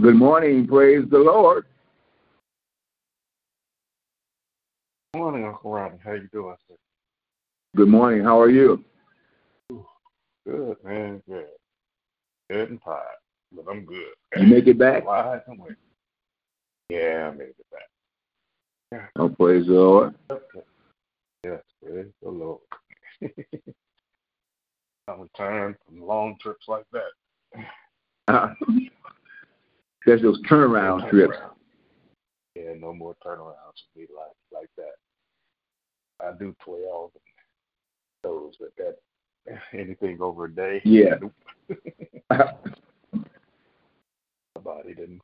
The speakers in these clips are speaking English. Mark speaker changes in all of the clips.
Speaker 1: Good morning. Praise the Lord.
Speaker 2: Good morning, Uncle Ronnie. How you doing, sir?
Speaker 1: Good morning. How are you?
Speaker 2: Good, man. Good. Good and tired, but I'm good.
Speaker 1: You make it back?
Speaker 2: Yeah, I made it back. Yeah.
Speaker 1: Oh, praise the Lord.
Speaker 2: Okay. Yes, praise the Lord. I return from long trips like that.
Speaker 1: Uh, There's those turnaround trips.
Speaker 2: Yeah, no more turnarounds for me like like that. I do twelve and those, but that anything over a day.
Speaker 1: Yeah.
Speaker 2: My body didn't.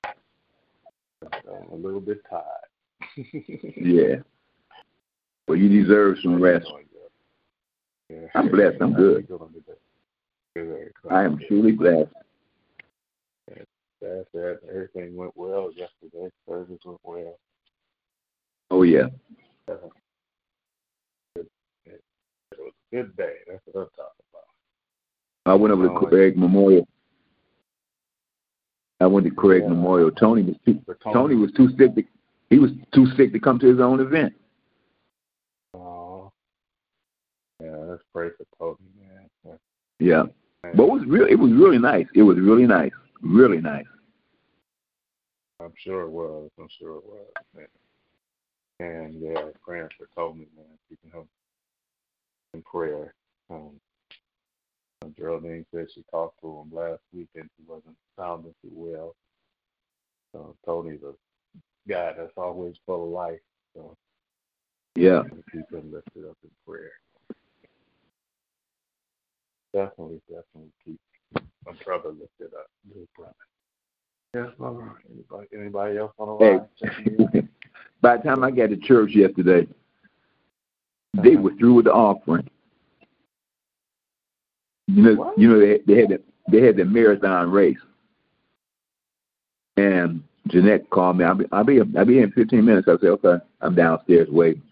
Speaker 2: I'm a little bit tired.
Speaker 1: yeah. Well, you deserve some rest. I'm blessed. I'm good.
Speaker 2: Good.
Speaker 1: I am truly blessed.
Speaker 2: That's that. Everything went well yesterday. Service went well.
Speaker 1: Oh, yeah.
Speaker 2: Uh, it, it, it was a good day. That's what I'm talking about.
Speaker 1: I went over to Craig Memorial. I went to Craig
Speaker 2: Yeah.
Speaker 1: Memorial. Tony was too
Speaker 2: For
Speaker 1: Tony was too sick to he was too sick to come to his own event.
Speaker 2: Oh. Yeah, let's pray for Tony, man.
Speaker 1: Yeah. But it was really it was really nice. It was really nice. Really nice.
Speaker 2: I'm sure it was. I'm sure it was. Man. And yeah, praying for Tony, man. Keeping him in prayer. Um, Geraldine said she talked to him last week and he wasn't sounding too well. So Tony's a guy that's always full of life. So
Speaker 1: Yeah.
Speaker 2: keep him lifted up in prayer. Definitely, definitely keep my brother lifted up. Little brother. Yes, all right. Anybody, anybody else on the line? Checking in?
Speaker 1: By the time I got to church yesterday, they uh-huh. were through with the offering. You know,
Speaker 2: What?
Speaker 1: you know they, they had the, they had the marathon race, and Jeanette called me. I'll be I'll be I'll be in 15 minutes. I said, okay, I'm downstairs waiting.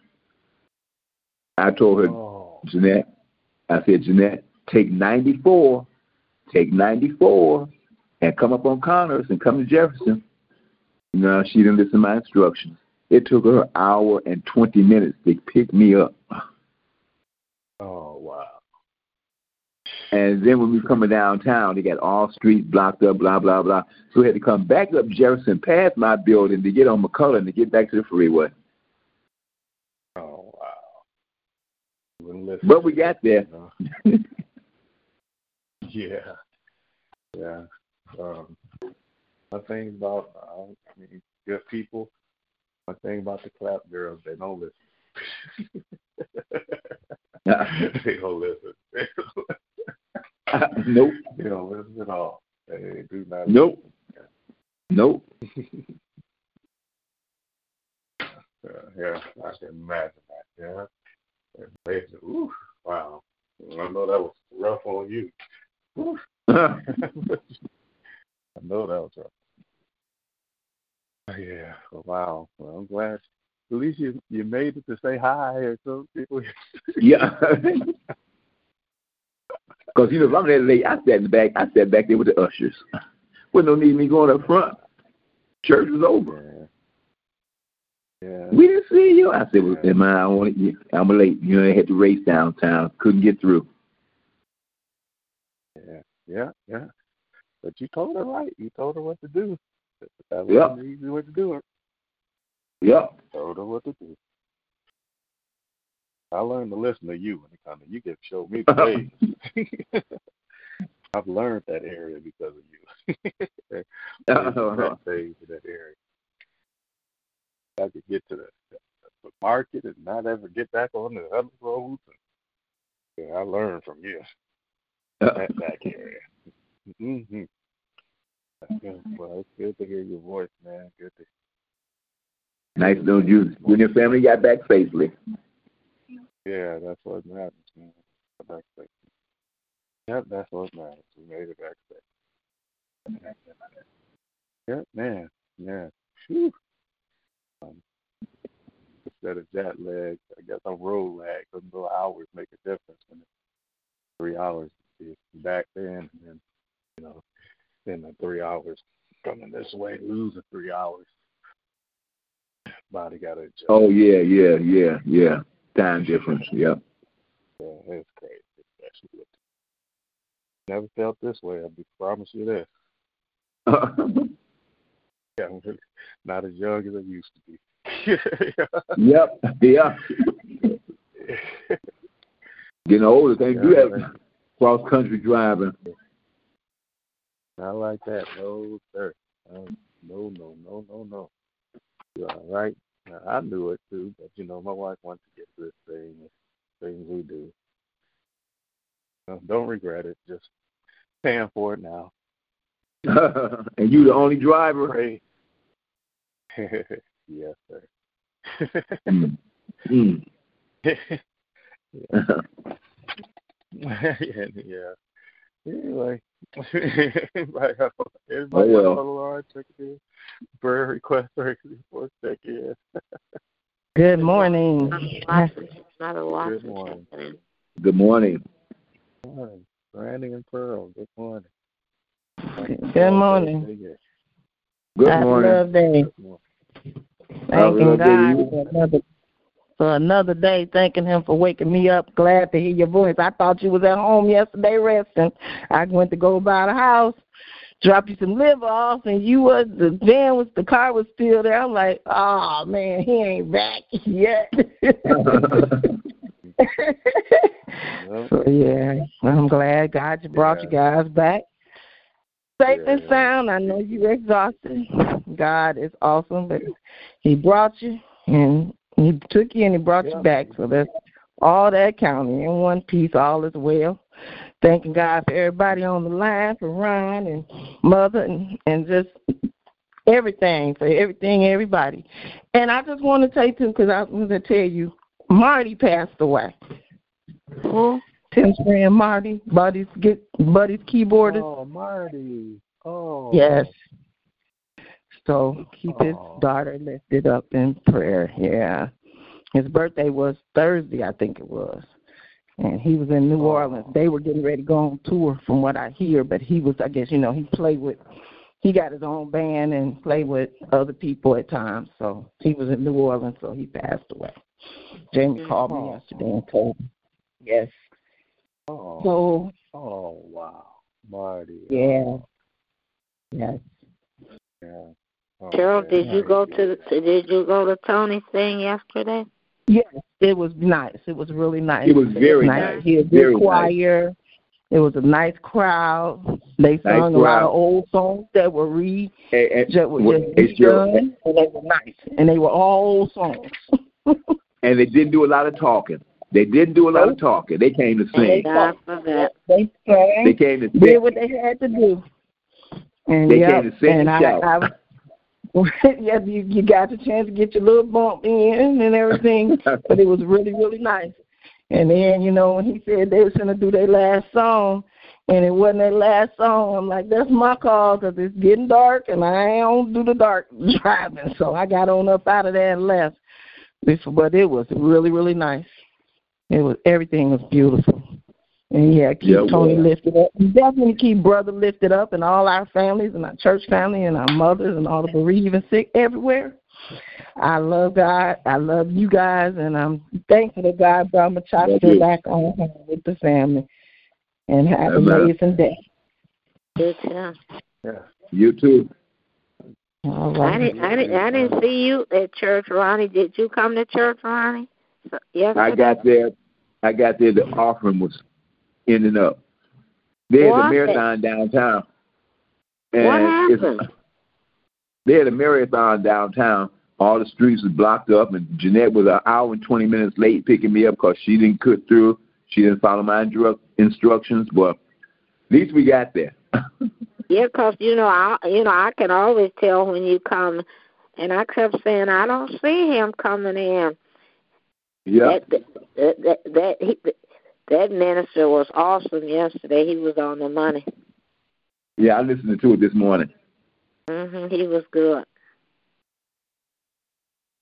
Speaker 1: I told her,
Speaker 2: Oh,
Speaker 1: Jeanette, I said, Jeanette, take 94, take 94, and come up on Connors and come to Jefferson. No, she didn't listen to my instructions. It took her an hour and 20 minutes to pick me up.
Speaker 2: oh, wow.
Speaker 1: And then when we were coming downtown, they got all streets blocked up, blah, blah, blah. So we had to come back up Jefferson past my building to get on McCullough and to get back to the freeway.
Speaker 2: Oh, wow.
Speaker 1: But we got there.
Speaker 2: Yeah. Yeah. Um, my thing about, I mean, good people, my thing about the clap girls, they don't listen. they don't listen.
Speaker 1: nope.
Speaker 2: they don't listen at all. They do not.
Speaker 1: Nope. Nope.
Speaker 2: Uh, yeah, I can imagine that. Yeah. And they said, Ooh, wow. I know that was rough on you. I know that was rough. Oh, yeah. Well, wow. Well, I'm glad. At least you you made it to say hi or some people.
Speaker 1: yeah. Because, you know, if I'm that late, I sat in the back. I sat back there with the ushers. Wasn't no need me going up front. Church was over.
Speaker 2: Yeah. Yeah.
Speaker 1: We didn't see you. I said, well, man, I want you. I'm late. You know, I had to race downtown. Couldn't get through.
Speaker 2: Yeah. Yeah. But you told her right. You told her what to do. That
Speaker 1: Yep.
Speaker 2: was the easy way to do it.
Speaker 1: Yep.
Speaker 2: Told her what to do. I learned to listen to you when it comes to you get show me the way. I've learned that area because of you. phase in that area. I could get to the, the market and not ever get back on the other roads. And, yeah, I learned from you that back area. Mm-hmm. Good. Well, it's good to hear your voice, man. Good to
Speaker 1: nice knowing you. You and your family got back safely.
Speaker 2: Yeah, that's what matters, man. Back safe. Yep, that's what matters. We made it back safe. Yep, man. Yeah. Um, instead of jet lag, I guess I'm road lag. Those little hours make a difference. When it's three hours back then, and then you know, then the three hours coming this way, losing three hours. Body got to adjust.
Speaker 1: Oh yeah, yeah, yeah, yeah. Time difference. Yep.
Speaker 2: Yeah, it's crazy. Especially with never felt this way. I promise you this. Yeah, I'm really not as young as I used to be.
Speaker 1: yep. Yeah. Getting older, can't do that cross country driving.
Speaker 2: Not like that, no sir. No, no, no, no, no. You're all right. Now, I knew it too, but you know, my wife wants to get this thing, things we do. Don't regret it. Just paying for it now.
Speaker 1: and you the only driver.
Speaker 2: Yes, sir.
Speaker 1: Mm. Mm.
Speaker 2: yeah. yeah. Anyway, everybody, everybody
Speaker 1: Oh, well.
Speaker 2: on the line, check it in. Prayer request, prayer report, check in.
Speaker 3: Good morning.
Speaker 4: Not a lot.
Speaker 2: Good morning.
Speaker 1: Good morning.
Speaker 2: Good morning. Brandon and Pearl, good morning.
Speaker 3: Good morning.
Speaker 1: Good
Speaker 3: Happy
Speaker 1: morning.
Speaker 3: Love Day.
Speaker 2: Good morning.
Speaker 3: Thanking
Speaker 1: Love Day to
Speaker 3: God
Speaker 1: you.
Speaker 3: for another for another day. Thanking Him for waking me up. Glad to hear your voice. I thought you was at home yesterday resting. I went to go by the house, drop you some liver off, and you was the van was the car was still there. I'm like, oh man, he ain't back yet. so yeah, I'm glad God you brought you guys back. Safe and
Speaker 2: Yeah.
Speaker 3: sound. I know you're exhausted. God is awesome, but He brought you and He took you and He brought
Speaker 2: Yeah.
Speaker 3: you back. So that's all that counting in one piece. All is well. Thanking God for everybody on the line, for Ryan and Mother, and and just everything for everything, everybody. And I just want to tell you too, because I was going to tell you, Marty passed away.
Speaker 4: Who?
Speaker 3: Tim's friend Marty, Buddy's get Buddy's keyboardist.
Speaker 2: Oh, Marty. Oh.
Speaker 3: Yes. So keep his
Speaker 2: Aw.
Speaker 3: daughter lifted up in prayer. Yeah. His birthday was Thursday, I think it was. And he was in New
Speaker 2: Aw.
Speaker 3: Orleans. They were getting ready to go on tour from what I hear, but he was I guess, you know, he played with he got his own band and played with other people at times. So he was in New Orleans, so he passed away. Jamie called me yesterday and told me. Yes.
Speaker 2: Oh.
Speaker 3: So
Speaker 2: oh, wow. Marty.
Speaker 3: yeah. Yes.
Speaker 2: Yeah. Oh,
Speaker 4: Carol, did you go to the, did you go to Tony's thing yesterday?
Speaker 3: Yes, it was nice. It was really nice.
Speaker 1: It was very nice.
Speaker 3: He had
Speaker 1: Very
Speaker 3: good choir. It was a nice crowd. They sung a lot of old songs that were re
Speaker 1: And, and,
Speaker 3: that were
Speaker 1: well,
Speaker 3: just
Speaker 1: it's your-
Speaker 3: redone, and they were nice. And they were all old songs.
Speaker 1: and they didn't do a lot of talking. They didn't do a lot of talking. They came to sing.
Speaker 4: God for that.
Speaker 3: they sang,
Speaker 1: They came to
Speaker 3: did
Speaker 1: sing.
Speaker 3: what they had to do. And
Speaker 1: They
Speaker 3: yep,
Speaker 1: came to sing
Speaker 3: and
Speaker 1: and
Speaker 3: I. I yeah, you, you got the chance to get your little bump in and everything, but it was really, really nice. And then, you know, when he said they was going to do their last song, and it wasn't their last song, I'm like, that's my call because it's getting dark, and I don't do the dark driving. So I got on up out of there and left. But it was really, really nice. It was everything was beautiful. And yeah, keep
Speaker 1: Yeah,
Speaker 3: Tony
Speaker 1: well.
Speaker 3: lifted up. And definitely keep brother lifted up and all our families and our church family and our mothers and all the bereaved and sick everywhere. I love God. I love you guys and I'm thankful that God brought my
Speaker 1: Love
Speaker 3: child back on home with the family. And have an
Speaker 1: Amen.
Speaker 3: amazing day.
Speaker 4: Good job.
Speaker 2: Yeah.
Speaker 1: You too.
Speaker 3: All
Speaker 4: I didn't, I didn't, I didn't see you at church, Ronnie. Did you come to church, Ronnie? So, yes.
Speaker 1: I got there. I got there. The offering was ending up. They had
Speaker 4: What?
Speaker 1: a marathon downtown. And
Speaker 4: What happened?
Speaker 1: They had a marathon downtown. All the streets was blocked up, and Jeanette was an hour and twenty minutes late picking me up because she didn't cut through. She didn't follow my instru- instructions, but at least we got there.
Speaker 4: Yeah, 'cause you know, I you know, I can always tell when you come, and I kept saying I don't see him coming in.
Speaker 1: yeah,
Speaker 4: That that that that, he, that minister was awesome yesterday. He was on the money.
Speaker 1: yeah. I listened to it this morning.
Speaker 4: Mhm, he was good.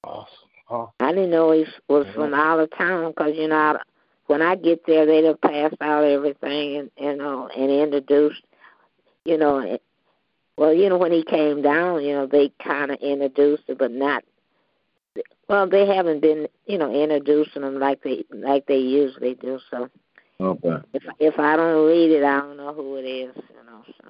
Speaker 2: Awesome. Awesome.
Speaker 4: I didn't know he was from out of town because you know, I, when I get there, they'd have passed out everything and you know and introduced, you know. it- Well, you know, when he came down, you know, they kind of introduced it, but not. Well, they haven't been, you know, introducing them like they like they usually do. So
Speaker 1: Okay.
Speaker 4: if if I don't read it, I don't know who it is, you know. So,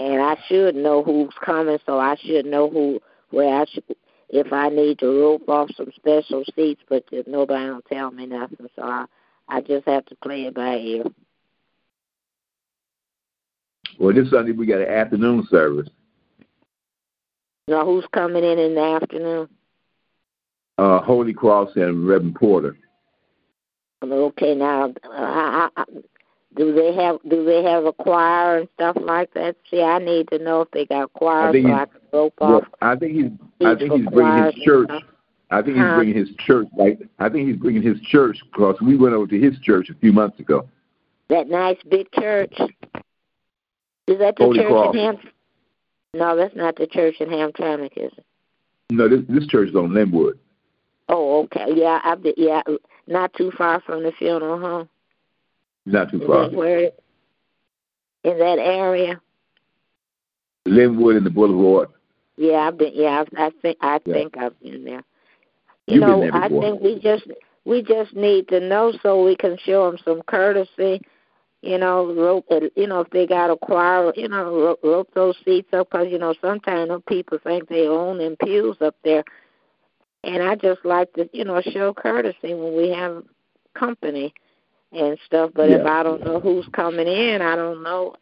Speaker 4: and I should know who's coming, so I should know who where I should if I need to rope off some special seats, but just nobody don't tell me nothing, so I I just have to play it by ear.
Speaker 1: Well, this Sunday we got an afternoon service.
Speaker 4: Now who's coming in in the afternoon?
Speaker 1: Uh, Holy Cross and Reverend Porter.
Speaker 4: Okay, now uh, I, I, do they have do they have a choir and stuff like that? See, I need to know if they got choir
Speaker 1: I think
Speaker 4: so I can rope
Speaker 1: Well,
Speaker 4: off.
Speaker 1: I think he's. I think he's bringing his church. I think he's
Speaker 4: Huh?
Speaker 1: bringing his church. Like I think he's bringing his church because we went over to his church a few months ago.
Speaker 4: That nice big church. Is that the
Speaker 1: Holy
Speaker 4: church
Speaker 1: Cross.
Speaker 4: in Ham? No, that's not the church in Hamtramck, is it?
Speaker 1: No, this this church is on Linwood.
Speaker 4: Oh, okay. Yeah, I've been, yeah, not too far from the funeral home.
Speaker 1: Not too far.
Speaker 4: where? it- In that area?
Speaker 1: Linwood and the Boulevard.
Speaker 4: Yeah, I've been. Yeah, I, I think I
Speaker 1: Yeah.
Speaker 4: think I've been there. You
Speaker 1: You've been
Speaker 4: know,
Speaker 1: there
Speaker 4: I think we just we just need to know so we can show them some courtesy. You know, rope. You know, if they got a choir, you know, rope, rope those seats up because you know sometimes people think they own them pews up there, and I just like to you know show courtesy when we have company and stuff. But if I don't know who's coming in, I don't know.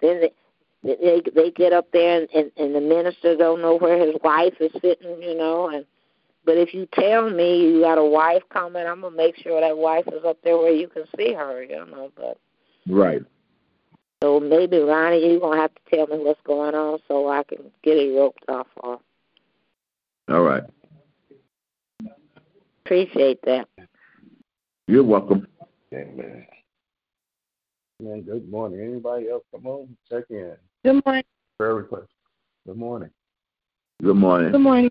Speaker 4: Then they they they get up there and, and and the minister don't know where his wife is sitting, you know, and but if you tell me you got a wife coming, I'm gonna make sure that wife is up there where you can see her, you know. But
Speaker 1: Right.
Speaker 4: so maybe Ronnie, you're gonna have to tell me what's going on so I can get it roped off. Or
Speaker 1: All right.
Speaker 4: appreciate that.
Speaker 1: You're welcome.
Speaker 2: Amen. Man, good morning. Anybody else come on? Check in.
Speaker 5: Good morning.
Speaker 2: Prayer request. Good morning.
Speaker 1: Good morning.
Speaker 5: Good morning.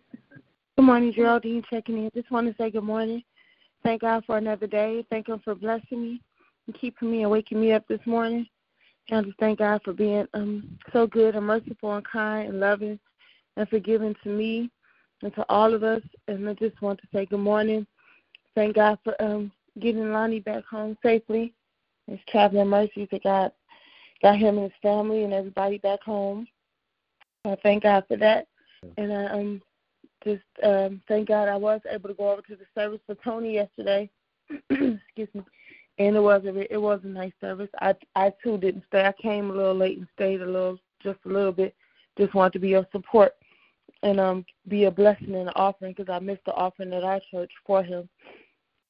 Speaker 5: Good morning, Geraldine checking in. Just want to say good morning. Thank God for another day. Thank Him for blessing me and keeping me and waking me up this morning. And I just thank God for being um so good and merciful and kind and loving and forgiving to me and to all of us. And I just want to say good morning. Thank God for um getting Lonnie back home safely. His traveling mercies that God got him and his family and everybody back home. I thank God for that. And I um just um thank God I was able to go over to the service for Tony yesterday. Excuse me. And it was a it was a nice service. I I too didn't stay. I came a little late and stayed a little just a little bit. Just wanted to be of support and um be a blessing and an offering because I missed the offering at our church for him.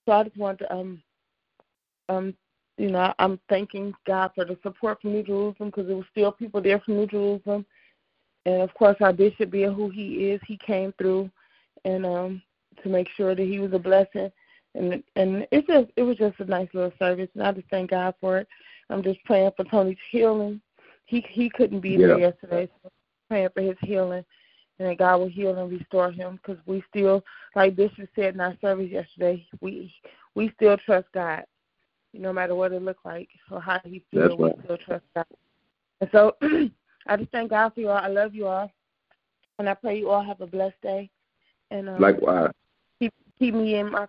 Speaker 5: So I just wanted to um um you know, I'm thanking God for the support from New Jerusalem because there were still people there from New Jerusalem, and of course our bishop being who he is, he came through, and um to make sure that he was a blessing, and and it just it was just a nice little service, and I just thank God for it. I'm just praying for Tony's healing. He he couldn't be
Speaker 1: Yeah.
Speaker 5: there yesterday, so praying for his healing, and that God will heal and restore him because we still, like Bishop said in our service yesterday, we we still trust God no matter what it looked like or how he feels,
Speaker 1: That's
Speaker 5: we still trust God. And so I just thank God for you all. I love you all. And I pray you all have a blessed day. And um,
Speaker 1: Likewise.
Speaker 5: keep keep me in my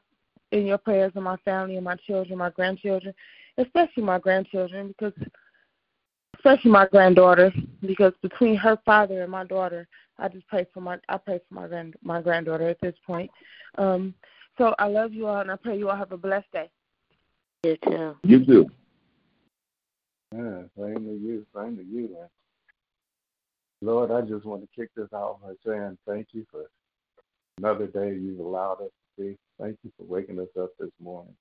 Speaker 5: in your prayers and my family and my children, my grandchildren, especially my grandchildren because especially my granddaughter because between her father and my daughter, I just pray for my I pray for my grand my granddaughter at this point. Um so I love you all and I pray you all have a blessed day.
Speaker 4: You too.
Speaker 1: You too.
Speaker 2: Yeah, same to you, same to you, man. Lord, I just want to kick this out by saying thank you for another day you've allowed us Thank you for waking us up this morning.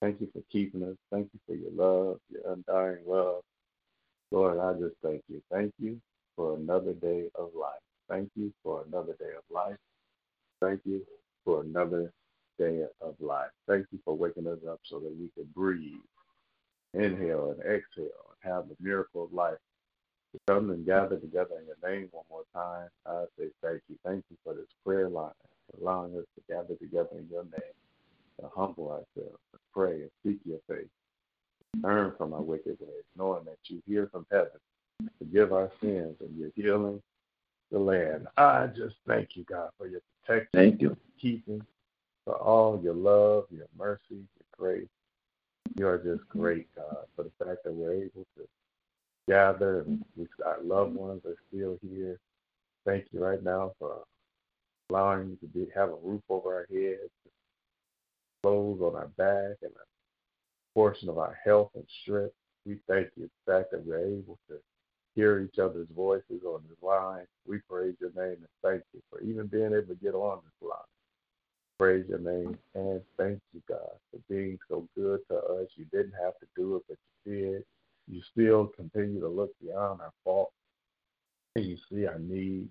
Speaker 2: Thank you for keeping us. Thank you for your love, your undying love. Lord, I just thank you. Thank you for another day of life. Thank you for another day of life. Thank you for another day of life. Thank you for waking us up so that we could breathe, inhale and exhale, and have the miracle of life. To come and gather together in your name one more time, I say thank you. Thank you for this prayer line, allowing us to gather together in your name, to humble ourselves, to pray and seek your face, turn from our wicked ways, knowing that you hear from heaven, forgive our sins, and you're healing the land. I just thank you, God, for your protection,
Speaker 1: Thank you.
Speaker 2: keeping, for all your love, your mercy, your grace. You are just great, God, for the fact that we're able to gather and our loved ones are still here. Thank you right now for allowing us to be, have a roof over our heads, clothes on our back, and a portion of our health and strength. We thank you the fact that we're able to hear each other's voices on this line. We praise your name and thank you for even being able to get on this line. Praise your name and thank you, God, for being so good to us. You didn't have to do it, but you did. You still continue to look beyond our faults and you see our need.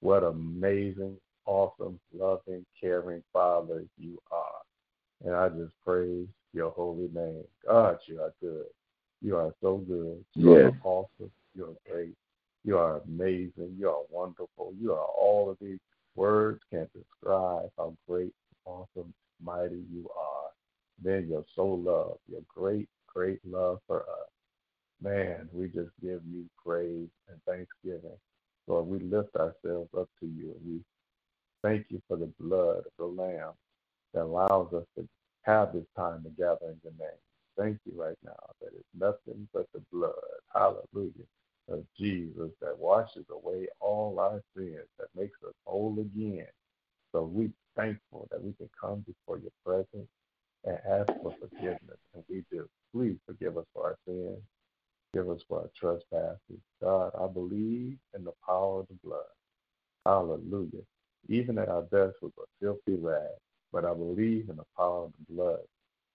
Speaker 2: What amazing, awesome, loving, caring Father you are. And I just praise your holy name. God, you are good. You are so good. You
Speaker 1: Yes.
Speaker 2: are awesome. You are great. You are amazing. You are wonderful. You are all of these words can't describe how great, awesome, mighty you are. Then you're so loved. Your great, great love for us. Man, we just give you praise and thanksgiving. Lord, we lift ourselves up to you and we thank you for the blood of the Lamb that allows us to have this time together in your name. Thank you right now that it's nothing but the blood, hallelujah, of Jesus that washes away all our sins, that makes us whole again. So we're thankful that we can come before your presence and ask for forgiveness, and we do. Please forgive us for our sins. Give us for our trespasses. God, I believe in the power of the blood. Hallelujah. Even at our best, we're a filthy rag, but I believe in the power of the blood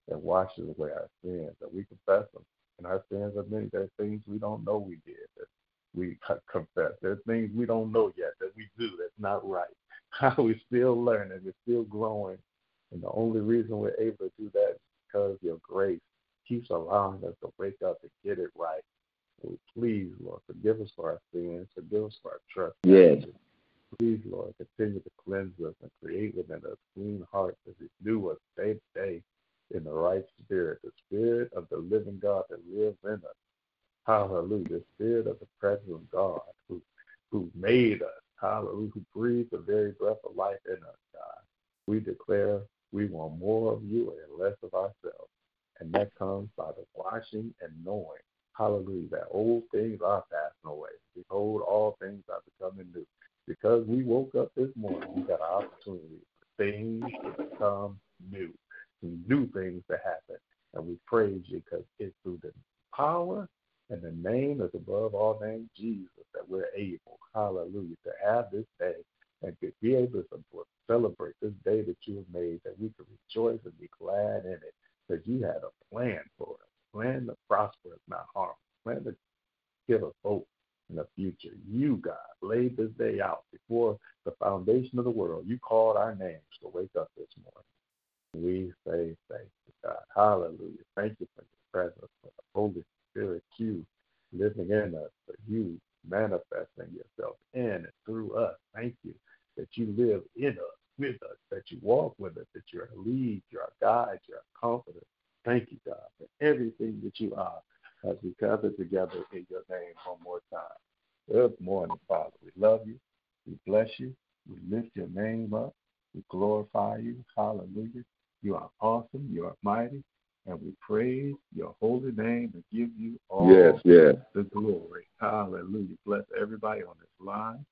Speaker 2: that washes away our sins, that we confess them. And our sins are many. There are things we don't know we did that we confess. There are things we don't know yet that we do that's not right. we're still learning. We're still growing. And the only reason we're able to do that is because your grace keeps allowing us to wake up and get it right. So please, Lord, forgive us for our sins. Forgive us for our trust.
Speaker 1: Yes.
Speaker 2: Please, Lord, continue to cleanse us and create within us clean hearts as we do us day to day in the right spirit, the spirit of the living God that lives in us. Hallelujah. The spirit of the presence of God who who made us. Hallelujah. Who breathed the very breath of life in us, God. We declare we want more of you and less of ourselves. And that comes by the washing and knowing, hallelujah, that old things are passing away. Behold, all things are becoming new. Because we woke up this morning, we got an opportunity for things to become new, some new things to happen. And we praise you because it's through the power and the name that's above all names, Jesus, that we're able, hallelujah, to have this day and to be able to celebrate this day that you have made, that we can rejoice and be glad in it, because you had a plan for us, plan to prosper us, not harm, plan to give us hope, you, God, laid this day out before the foundation of the world. You called our names to wake up this morning. We say thank you, God. Hallelujah. Thank you for your presence, for the Holy Spirit, you living in us, for you manifesting yourself in and through us. Thank you that you live in us, with us, that you walk with us, that you're a lead, you're a guide, you're a comforter. Thank you, God, for everything that you are as we gather together in your name one more time. Good morning, Father. We love you. We bless you. We lift your name up. We glorify you. Hallelujah. You are awesome. You are mighty. And we praise your holy name and give you all
Speaker 1: Yes, yes.
Speaker 2: the glory. Hallelujah. Bless everybody on this line.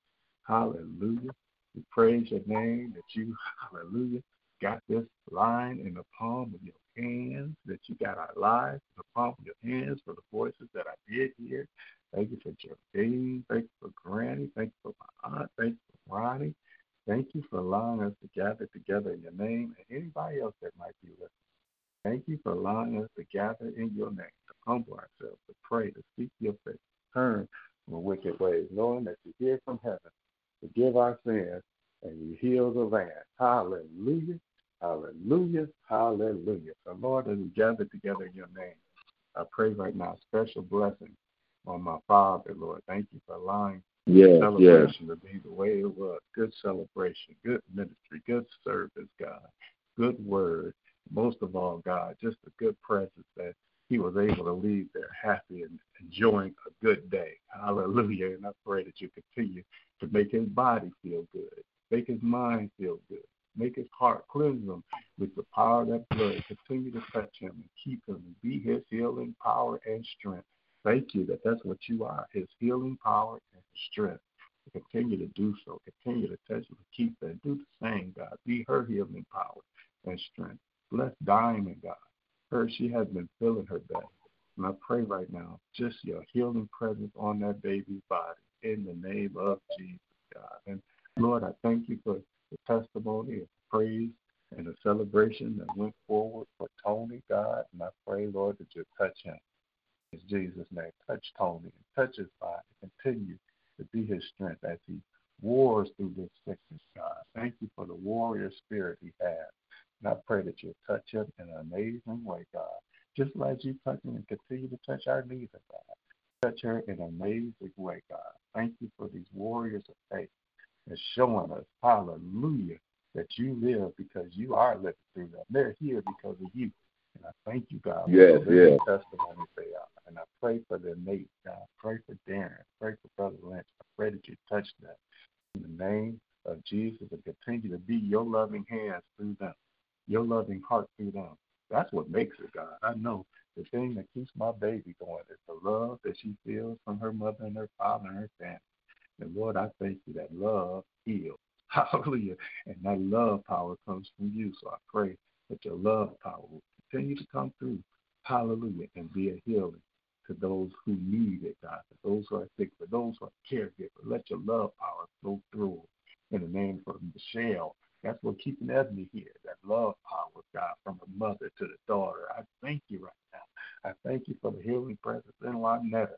Speaker 2: Hallelujah. We praise your name that you, hallelujah, got this line in the palm of your hands, that you got our lives in the palm of your hands for the voices that I did hear. Thank you for Geraldine. Thank you for Granny. Thank you for my aunt. Thank you for Ronnie. Thank you for allowing us to gather together in your name and anybody else that might be listening. Thank you for allowing us to gather in your name, to humble ourselves, to pray, to seek your face, turn from wicked ways, knowing that you hear from heaven, forgive our sins, and you heal the land. Hallelujah. Hallelujah. Hallelujah. So, Lord, as we gather together in your name, I pray right now special blessing on my father, Lord. Thank you for allowing
Speaker 1: Yes, yes.
Speaker 2: celebration to be the way it was. Good celebration, good ministry, good service, God, good word. Most of all, God, just a good presence that he was able to leave there happy and enjoying a good day. Hallelujah. And I pray that you continue to make his body feel good, make his mind feel good, make his heart cleanse him with the power of that blood. Continue to touch him and keep him and be his healing power and strength. Thank you that that's what you are, his healing power and strength. Continue to do so. Continue to touch him and keep her. Do the same, God. Be her healing power and strength. Bless Diamond, God. Her, she has been feeling her best. And I pray right now, just your healing presence on that baby's body in the name of Jesus, God. And Lord, I thank you for the testimony of praise and the celebration that went forward for Tony, God. And I pray, Lord, that you touch him. In Jesus' name, touch Tony and touch his body. Continue to be his strength as he wars through this sickness, God. Thank you for the warrior spirit he has. And I pray that you'll touch him in an amazing way, God. Just like you touch him and continue to touch our needs, God. Touch her in an amazing way, God. Thank you for these warriors of faith and showing us, hallelujah, that you live because you are living through them. They're here because of you. And I thank you, God,
Speaker 1: Yes,
Speaker 2: for the
Speaker 1: yes.
Speaker 2: testimonies they are. And I pray for their mate, God. Pray for Darren. Pray for Brother Lynch. I pray that you touch them in the name of Jesus and continue to be your loving hands through them, your loving heart through them. That's what makes it, God. I know the thing that keeps my baby going is the love that she feels from her mother and her father and her family. And Lord, I thank you that love heals. Hallelujah. And that love power comes from you. So I pray that your love power will continue to come through. Hallelujah. And be a healing to those who need it, God. For those who are sick, for those who are caregivers. Let your love power flow through in the name of Michelle. That's what keeping Ebony here. That love power, God, from the mother to the daughter. I thank you right now. I thank you for the healing presence in Lynetta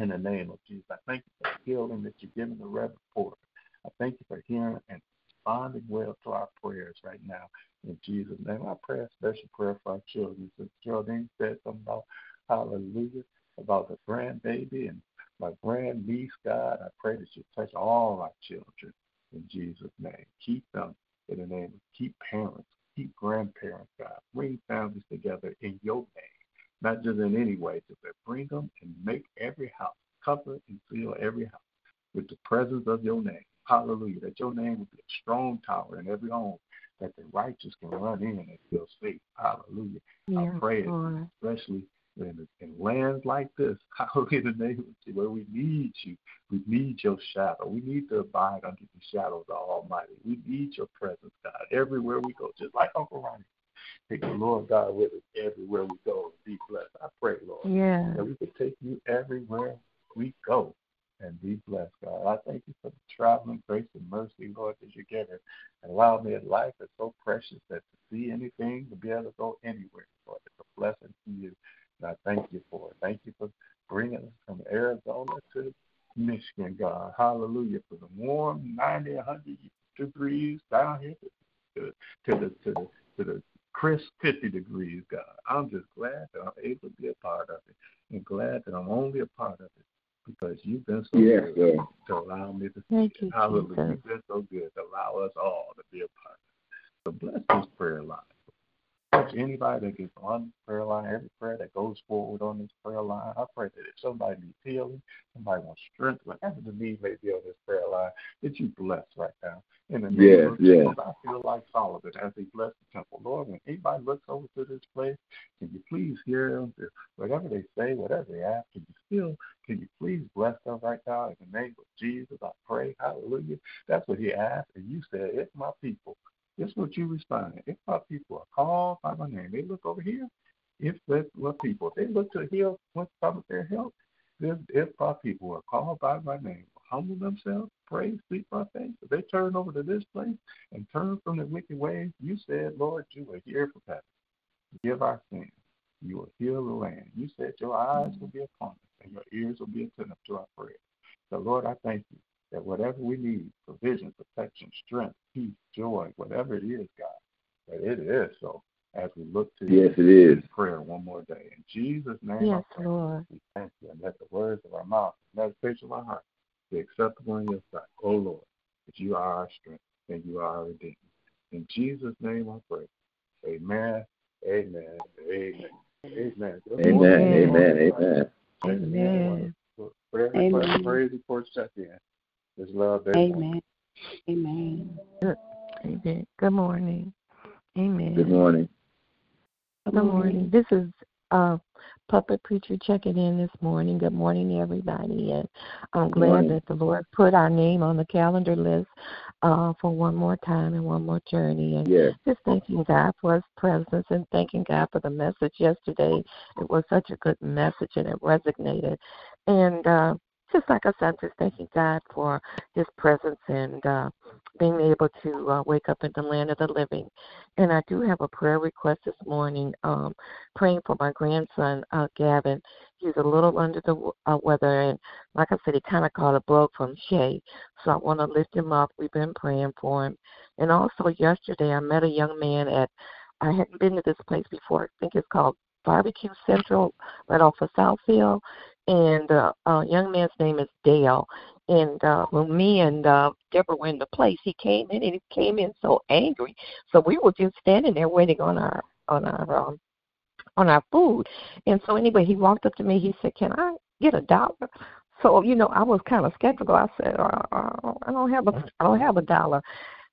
Speaker 2: in the name of Jesus. I thank you for the healing that you're giving the Porter. I thank you for hearing and responding well to our prayers right now. In Jesus' name, I pray a special prayer for our children. Since Geraldine said something about hallelujah, about the grandbaby and my grandniece, God, I pray that you touch all our children in Jesus' name. Keep them in the name of keep parents, keep grandparents, God. Bring families together in your name, not just in any way, but bring them and make every house, cover and fill every house with the presence of your name. Hallelujah. That your name will be a strong tower in every home that the righteous can run in and feel safe. Hallelujah. I pray, it, especially in, in lands like this, hallelujah, in the name of Jesus, where we need you. We need your shadow. We need to abide under the shadow of the Almighty. We need your presence, God, everywhere we go, just like Uncle Ronnie. Take the Lord God with us everywhere we go. Be blessed. I pray, Lord,
Speaker 3: Yeah.
Speaker 2: that we could take you everywhere we go and be blessed, God. I thank you for the traveling grace and mercy, Lord, that you give her. And allow me in life is so precious that to see anything, to be able to go anywhere, Lord, it's a blessing to you. And I thank you for it. Thank you for bringing us from Arizona to Michigan, God. Hallelujah. For the warm 90, 100 degrees down here to, to, to the to the to the crisp 50 degrees, God. I'm just glad that I'm able to be a part of it and glad that I'm only a part of it because you've been so
Speaker 1: Yes,
Speaker 2: good
Speaker 1: sir.
Speaker 2: to allow me to
Speaker 6: Thank
Speaker 2: see it.
Speaker 6: you,
Speaker 2: Hallelujah.
Speaker 6: Jesus.
Speaker 2: You've been so good to allow us all to be a part of it. So bless this prayer line. Touch anybody that gets on this prayer line, every prayer that goes forward on this prayer line. I pray that if somebody needs healing, somebody wants strength, whatever the need may be on this prayer line, that you bless right now. In the name
Speaker 1: Yes,
Speaker 2: of
Speaker 1: yes.
Speaker 2: Jesus, I feel like Solomon as he blessed the temple. Lord, when anybody looks over to this place, can you please hear them? Whatever they say, whatever they ask, can you still, can you please bless them right now in the name of Jesus? I pray. Hallelujah. That's what he asked. And you said, It's my people. Is what you responded. If my people are called by my name, they look over here. If that's what people, if they look to the hill, what's from their help? If, if my people are called by my name, humble themselves, pray, seek my face, if they turn over to this place and turn from their wicked ways, you said, Lord, you will hear from heaven. Forgive our sins. You will heal the land. You said your eyes will be upon us and your ears will be attentive to our prayers. So, Lord, I thank you that whatever we need, provision, protection, strength, peace, joy, whatever it is, God, that it is so as we look to you
Speaker 1: Yes, it is.
Speaker 2: in prayer one more day. In Jesus' name,
Speaker 6: Yes,
Speaker 2: pray.
Speaker 6: Lord.
Speaker 2: We thank you and let the words of our mouth and the meditation of our heart be acceptable in your sight. Oh, Lord, that you are our strength and you are our redeemer. In Jesus' name I pray. Amen. Amen. Amen. Amen. Good
Speaker 1: Amen.
Speaker 2: morning.
Speaker 1: Amen. Amen.
Speaker 6: Amen.
Speaker 2: Prayer
Speaker 7: Amen.
Speaker 2: request, praise report, check in. Just love everyone.
Speaker 7: Amen. Amen.
Speaker 6: Amen. Good morning. Amen.
Speaker 1: Good morning.
Speaker 6: Good morning. This is uh, Puppet Preacher checking in this morning. Good morning, everybody. And I'm glad that the Lord put our name on the calendar list uh, for one more time and one more journey. And
Speaker 1: Yes.
Speaker 6: just thanking God for His presence and thanking God for the message yesterday. It was such a good message and it resonated. And uh, just like I said, just thanking God for His presence and uh, being able to uh, wake up in the land of the living. And I do have a prayer request this morning, um, praying for my grandson, uh, Gavin. He's a little under the uh, weather, and like I said, he kind of caught a bug from Shay. So I want to lift him up. We've been praying for him. And also yesterday, I met a young man at, I hadn't been to this place before. I think it's called Barbecue Central, right off of Southfield. And uh, a young man's name is Dale. And uh, when me and uh, Deborah were in the place, he came in and he came in so angry. So we were just standing there waiting on our on our um, on our food. And so anyway, he walked up to me. He said, "Can I get a dollar?" So you know, I was kind of skeptical. I said, uh, uh, "I don't have a I don't have a dollar."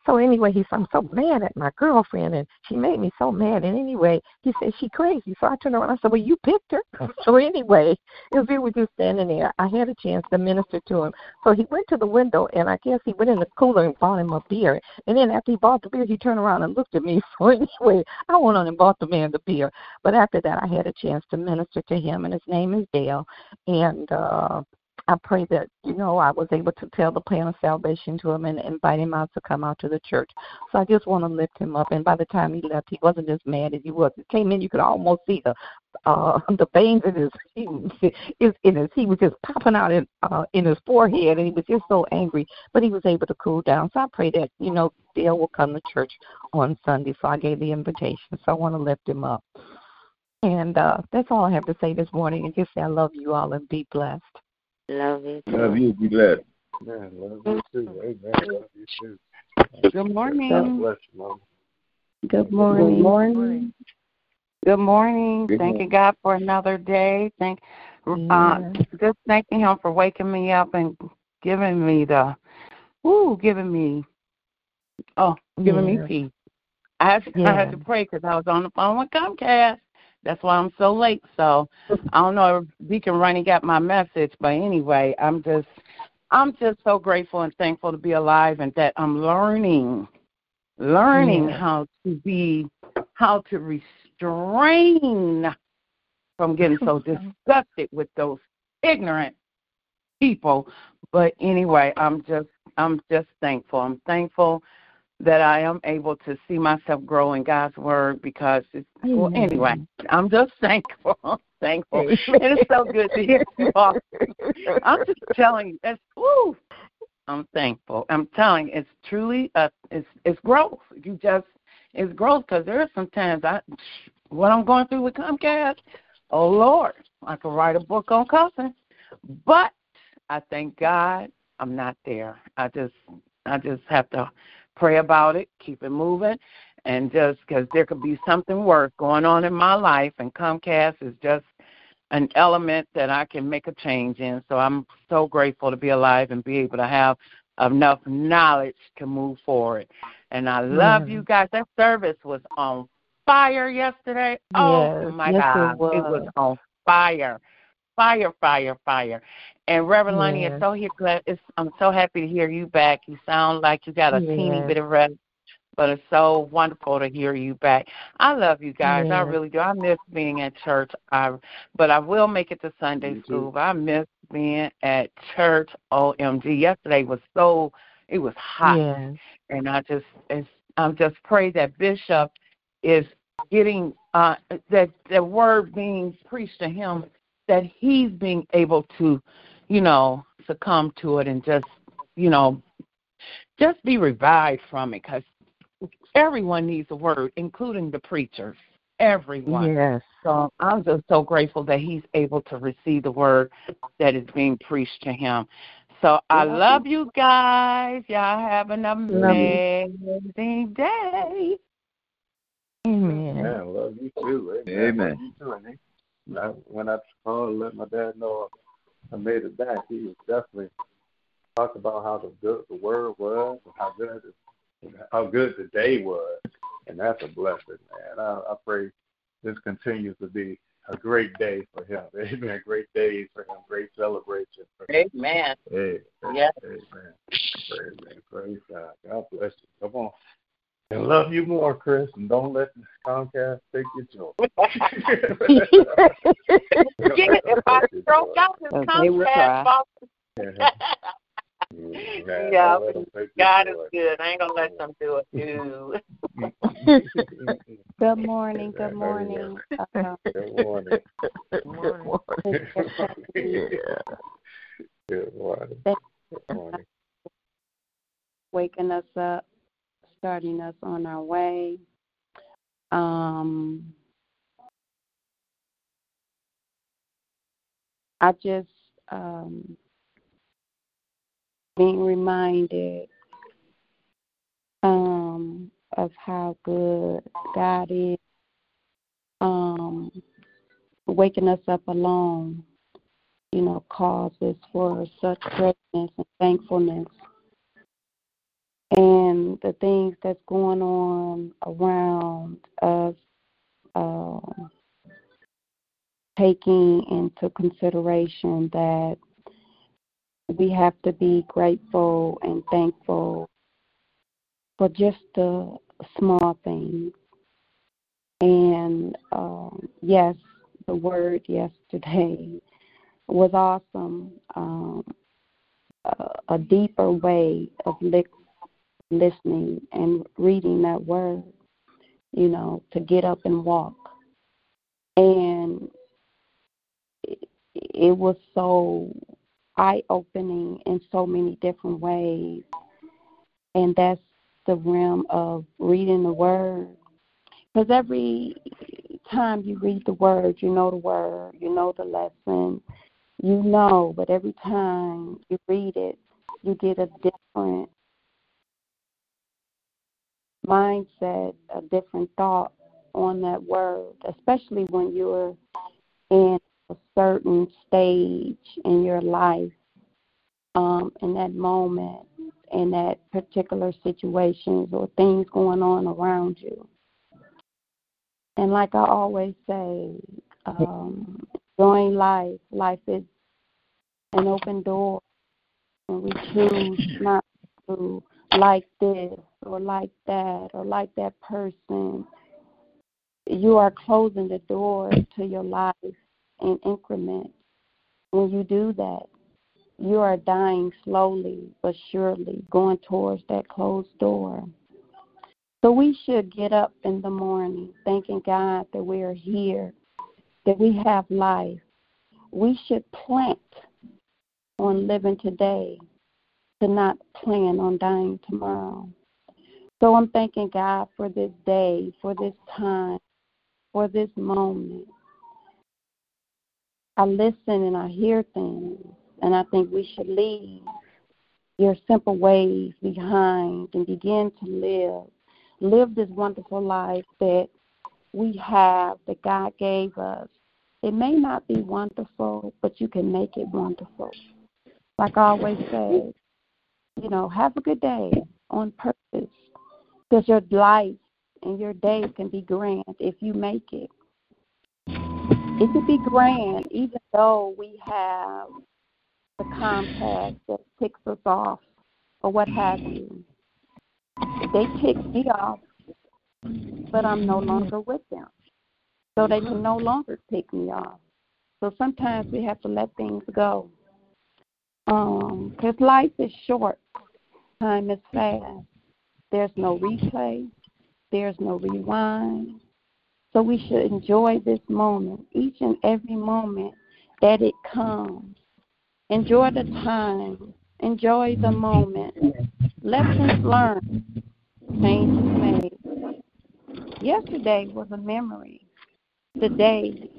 Speaker 6: So anyway, he said, I'm so mad at my girlfriend, and she made me so mad. And anyway, he said she crazy. So I turned around. I said, Well, you picked her. so anyway, as we were just standing there, I had a chance to minister to him. So he went to the window, and I guess he went in the cooler and bought him a beer. And then after he bought the beer, he turned around and looked at me. So anyway, I went on and bought the man the beer. But after that, I had a chance to minister to him, and his name is Dale. And uh, I pray that, you know, I was able to tell the plan of salvation to him and invite him out to come out to the church. So I just want to lift him up. And by the time he left, he wasn't as mad as he was. He came in, you could almost see the uh the veins in his his in his he was just popping out in uh in his forehead and he was just so angry. But he was able to cool down. So I pray that, you know, Dale will come to church on Sunday. So I gave the invitation. So I want to lift him up. And uh that's all I have to say this morning and just say I love you all and be blessed.
Speaker 4: Love you too.
Speaker 1: Love you. Be blessed.
Speaker 2: Amen. Love you too. Amen. Love you too.
Speaker 7: Good morning.
Speaker 2: God bless you, Mama.
Speaker 7: Good morning.
Speaker 6: Good morning.
Speaker 7: Good morning.
Speaker 1: Good
Speaker 7: Thanking God for another day. Thank uh
Speaker 6: Yeah.
Speaker 7: just thanking him for waking me up and giving me the woo, giving me oh, giving
Speaker 6: Yeah.
Speaker 7: me peace. I had, I had to pray because I was on the phone with Comcast. That's why I'm so late. So I don't know if Deacon Ronnie got my message, but anyway, I'm just I'm just so grateful and thankful to be alive and that I'm learning learning
Speaker 6: Yeah.
Speaker 7: how to be how to restrain from getting so disgusted with those ignorant people. But anyway, I'm just I'm just thankful. I'm thankful that I am able to see myself grow in God's word because it's well anyway, I'm just thankful. thankful. and it's so good to hear you all. I'm just telling you, that's woo. I'm thankful. I'm telling you, it's truly uh it's it's growth. You just it's growth because there are some times I what I'm going through with Comcast, oh Lord, I could write a book on cussing. But I thank God I'm not there. I just I just have to pray about it, keep it moving, and just because there could be something worse going on in my life, and Comcast is just an element that I can make a change in. So I'm so grateful to be alive and be able to have enough knowledge to move forward. And I love mm. you guys. That service was on fire yesterday. Oh
Speaker 6: yes,
Speaker 7: my
Speaker 6: yes,
Speaker 7: God,
Speaker 6: it was.
Speaker 7: it was on fire, fire, fire, fire. And Reverend Lonnie, it's so here, I'm so happy to hear you back. You sound like you got a
Speaker 6: yes.
Speaker 7: teeny bit of rest, but it's so wonderful to hear you back. I love you guys.
Speaker 6: Yes.
Speaker 7: I really do. I miss being at church. I, but I will make it to Sunday school. I miss being at church. OMG, yesterday was so it was hot,
Speaker 6: yes.
Speaker 7: and I just it's, I'm just pray that Bishop is getting uh that the word being preached to him that he's being able to you know succumb to it and just you know just be revived from it because everyone needs a word including the preachers everyone
Speaker 6: yes
Speaker 7: so i'm just so grateful that he's able to receive the word that is being preached to him so i love you guys y'all have an amazing day
Speaker 6: Amen.
Speaker 2: I love you too. Amen.
Speaker 1: Amen.
Speaker 2: Love you too. And when I called let my dad know I made it back, he was definitely talked about how the good the word was and how good it, how good the day was, and that's a blessing, man. I, I pray this continues to be a great day for him. Amen. Great days for him. Great celebration for him.
Speaker 7: Amen.
Speaker 2: Hey,
Speaker 7: Yes.
Speaker 2: Amen. Amen. Praise God. God bless you. Come on. And love you more, Chris, and don't let Comcast take your joy.
Speaker 7: if I stroke out this Comcast
Speaker 6: try.
Speaker 7: yeah,
Speaker 2: don't let 'em take your
Speaker 7: God is good. I ain't gonna let them do it too.
Speaker 8: Good morning. Good morning.
Speaker 2: Good morning.
Speaker 6: Good morning.
Speaker 2: Good morning. Good morning.
Speaker 8: waking us up, starting us on our way. Um, I just um, being reminded um, of how good God is. Um, waking us up alone, you know, causes for such greatness and thankfulness and the things that's going on around us uh, taking into consideration that we have to be grateful and thankful for just the small things. And um, yes, the word yesterday was awesome. Um, a, a deeper way of listening and reading that word, you know, to get up and walk. And it, was so eye opening in so many different ways. And that's the realm of reading the word. Because every time you read the word, you know the word, you know the lesson, you know, but every time you read it, you get a different mindset, a different thought on that word, especially when you're in a certain stage in your life, um, in that moment, in that particular situations or things going on around you. And like I always say, um, enjoying life, life is an open door, and we choose not to like this or like that or like that person. You are closing the door to your life in increments. When you do that, you are dying slowly but surely, going towards that closed door. So we should get up in the morning thanking God that we are here, that we have life. We should plant on living today to not plan on dying tomorrow. So I'm thanking God for this day, for this time, for this moment. I listen and I hear things, and I think we should leave your simple ways behind and begin to live. Live this wonderful life that we have, that God gave us. It may not be wonderful, but you can make it wonderful. Like I always say, you know, have a good day on purpose because your life and your day can be grand if you make it. It could be grand even though we have the contact that ticks us off or what have you. They tick me off, but I'm no longer with them. So they can no longer tick me off. So sometimes we have to let things go. Because um, life is short, time is fast. There's no replay, there's no rewind. So we should enjoy this moment, each and every moment that it comes. Enjoy the time, enjoy the moment. Lessons learned, changes made. Yesterday was a memory. Today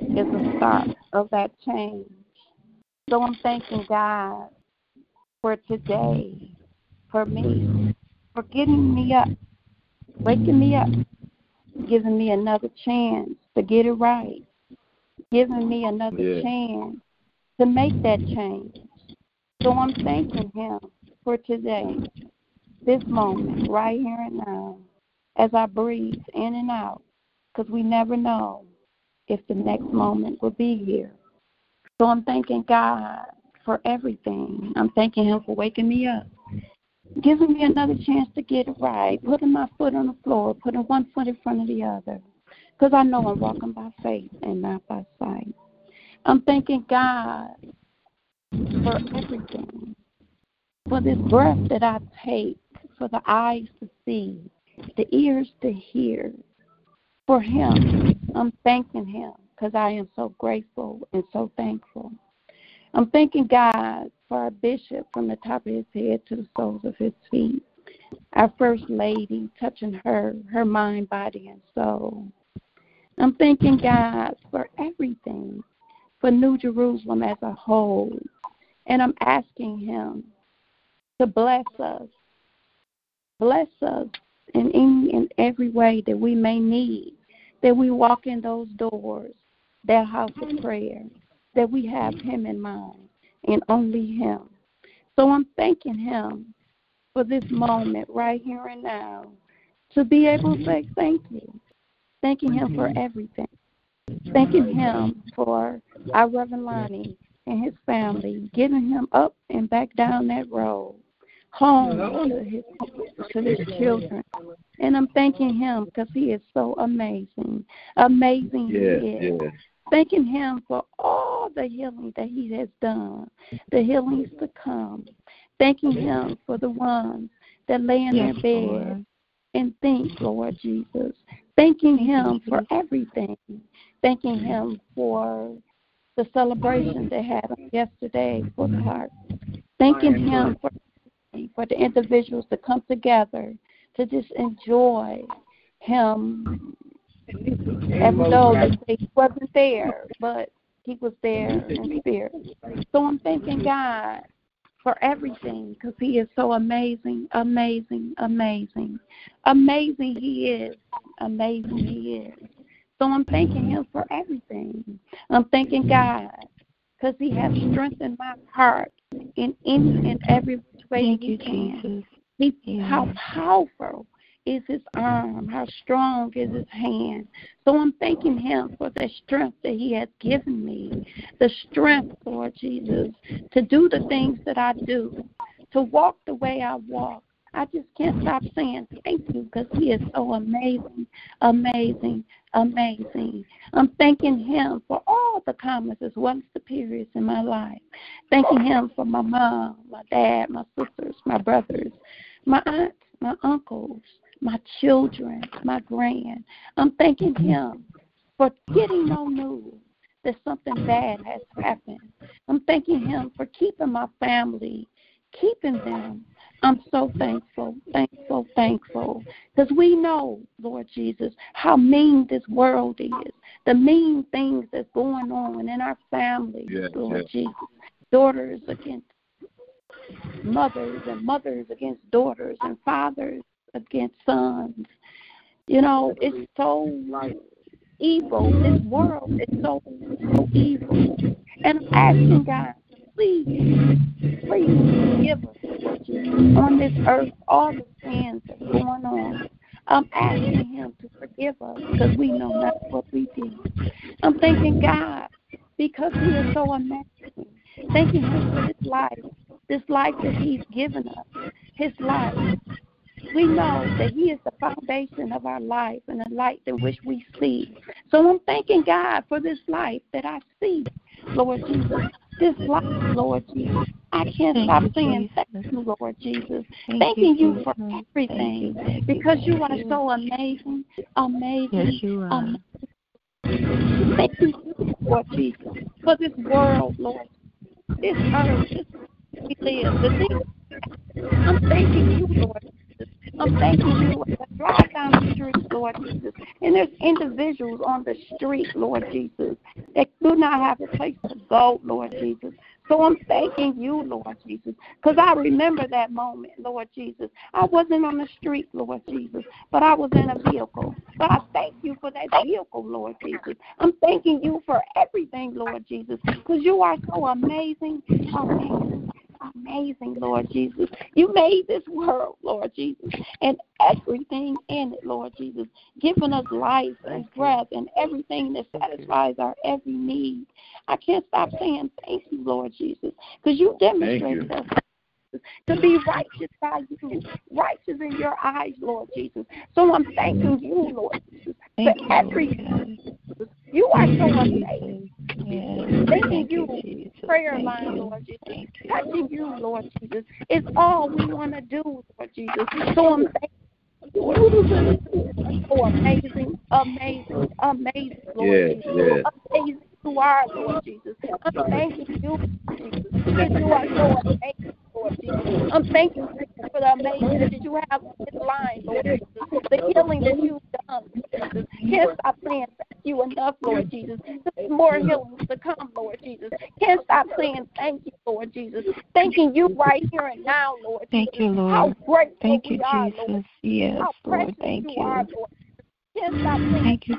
Speaker 8: is the start of that change. So I'm thanking God for today, for me, for getting me up, waking me up, giving me another chance to get it right, giving me another yeah. chance to make that change. So I'm thanking Him for today, this moment, right here and now, as I breathe in and out, because we never know if the next moment will be here. So I'm thanking God for everything. I'm thanking Him for waking me up, giving me another chance to get it right, putting my foot on the floor, putting one foot in front of the other, because I know I'm walking by faith and not by sight. I'm thanking God for everything, for this breath that I take, for the eyes to see, the ears to hear. For Him, I'm thanking Him because I am so grateful and so thankful. I'm thanking God for our bishop from the top of his head to the soles of his feet. Our first lady touching her, her mind, body, and soul. I'm thanking God for everything, for New Jerusalem as a whole. And I'm asking Him to bless us, bless us in any and every way that we may need, that we walk in those doors, that house of prayer, that we have Him in mind and only Him. So I'm thanking Him for this moment right here and now to be able to say thank you. Thanking Him for everything. Thanking Him for our Reverend Lonnie and his family, getting him up and back down that road, home to his to his children. And I'm thanking him because he is so amazing. Amazing
Speaker 1: yes,
Speaker 8: he is.
Speaker 1: Yes
Speaker 8: thanking Him for all the healing that He has done, the healings to come. Thanking Him for the ones that lay in yes, their bed Lord. and think, Lord Jesus. Thanking Him for everything. Thanking Him for the celebration they had yesterday for the heart. Thanking Him for for the individuals to come together to just enjoy Him as though he wasn't there, but he was there in spirit. So I'm thanking God for everything because he is so amazing, amazing, amazing. Amazing he is. Amazing he is. So I'm thanking him for everything. I'm thanking God because he has strengthened my heart in any and every way he can. He, how powerful is his arm? How strong is his hand? So I'm thanking him for the strength that he has given me. The strength, Lord Jesus, to do the things that I do, to walk the way I walk. I just can't stop saying thank you because he is so amazing, amazing, amazing. I'm thanking him for all the commas as well as the periods in my life. Thanking him for my mom, my dad, my sisters, my brothers, my aunts, my uncles, my children, my grand. I'm thanking mm-hmm. Him for getting no news that something bad has happened. I'm thanking Him for keeping my family, keeping them. I'm so thankful, thankful, thankful. Because we know, Lord Jesus, how mean this world is, the mean things that's going on in our families,
Speaker 1: Yes,
Speaker 8: Lord
Speaker 1: yes.
Speaker 8: Jesus. Daughters against mothers, and mothers against daughters, and fathers against sons. You know, it's so evil. This world is so so evil. And I'm asking God, please, please forgive us on this earth, all the sins that's going on. I'm asking Him to forgive us because we know not what we did. I'm thanking God because He is so amazing. Thanking Him for this life, this life that He's given us, His life. We know that He is the foundation of our life and the light in which we see. So I'm thanking God for this life that I see, Lord Jesus. This life, Lord Jesus. I can't
Speaker 9: Thank
Speaker 8: stop saying thank you, Lord Jesus.
Speaker 9: Thank
Speaker 8: Thanking
Speaker 9: you,
Speaker 8: you for everything
Speaker 9: you,
Speaker 8: because you are so amazing, amazing,
Speaker 9: Yes, you are.
Speaker 8: amazing. Thank you, Lord Jesus, for this world, Lord, this earth, this we live, the things. I'm thanking you, Lord Jesus. I'm thanking you as I drive down the street, Lord Jesus. And there's individuals on the street, Lord Jesus, that do not have a place to go, Lord Jesus. So I'm thanking you, Lord Jesus, because I remember that moment, Lord Jesus. I wasn't on the street, Lord Jesus, but I was in a vehicle. But I thank you for that vehicle, Lord Jesus. I'm thanking you for everything, Lord Jesus, because you are so amazing, amazing, amazing, Lord Jesus. You made this world, Lord Jesus, and everything in it, Lord Jesus, giving us life and breath and everything that satisfies our every need. I can't stop saying thank you, Lord Jesus, because you demonstrated us to be righteous by you, righteous in your eyes, Lord Jesus. So I'm thanking you, Lord Jesus,
Speaker 9: Thank
Speaker 8: for everything. You are so amazing.
Speaker 9: Yes.
Speaker 8: Thanking
Speaker 9: Thank
Speaker 8: you,
Speaker 9: you, Jesus.
Speaker 8: prayer
Speaker 9: Thank
Speaker 8: line,
Speaker 9: you.
Speaker 8: Lord Jesus.
Speaker 9: Thank.
Speaker 8: Touching you, Lord Jesus, is all we want to do, Lord Jesus. So I'm thanking you, Lord Jesus. So amazing, amazing, amazing, Lord
Speaker 1: Yes,
Speaker 8: Jesus.
Speaker 1: yes.
Speaker 8: Amazing you are, Lord Jesus. I'm thanking you, Jesus, you are so amazing, Lord Jesus. I'm thanking you for the amazing that you have in line, Lord Jesus. The healing that you've done, Jesus. Can't stop saying thank you enough, Lord Jesus. There's more healings to come, Lord Jesus. Can't stop saying thank you, Lord Jesus. Thanking you right here and now, Lord Jesus.
Speaker 9: Thank you, Lord.
Speaker 8: How grateful
Speaker 9: Thank you,
Speaker 8: are,
Speaker 9: Jesus.
Speaker 8: Lord.
Speaker 9: Yes,
Speaker 8: How
Speaker 9: Lord. Thank
Speaker 8: you
Speaker 9: you.
Speaker 8: are, Lord. Can't stop saying
Speaker 9: Thank you,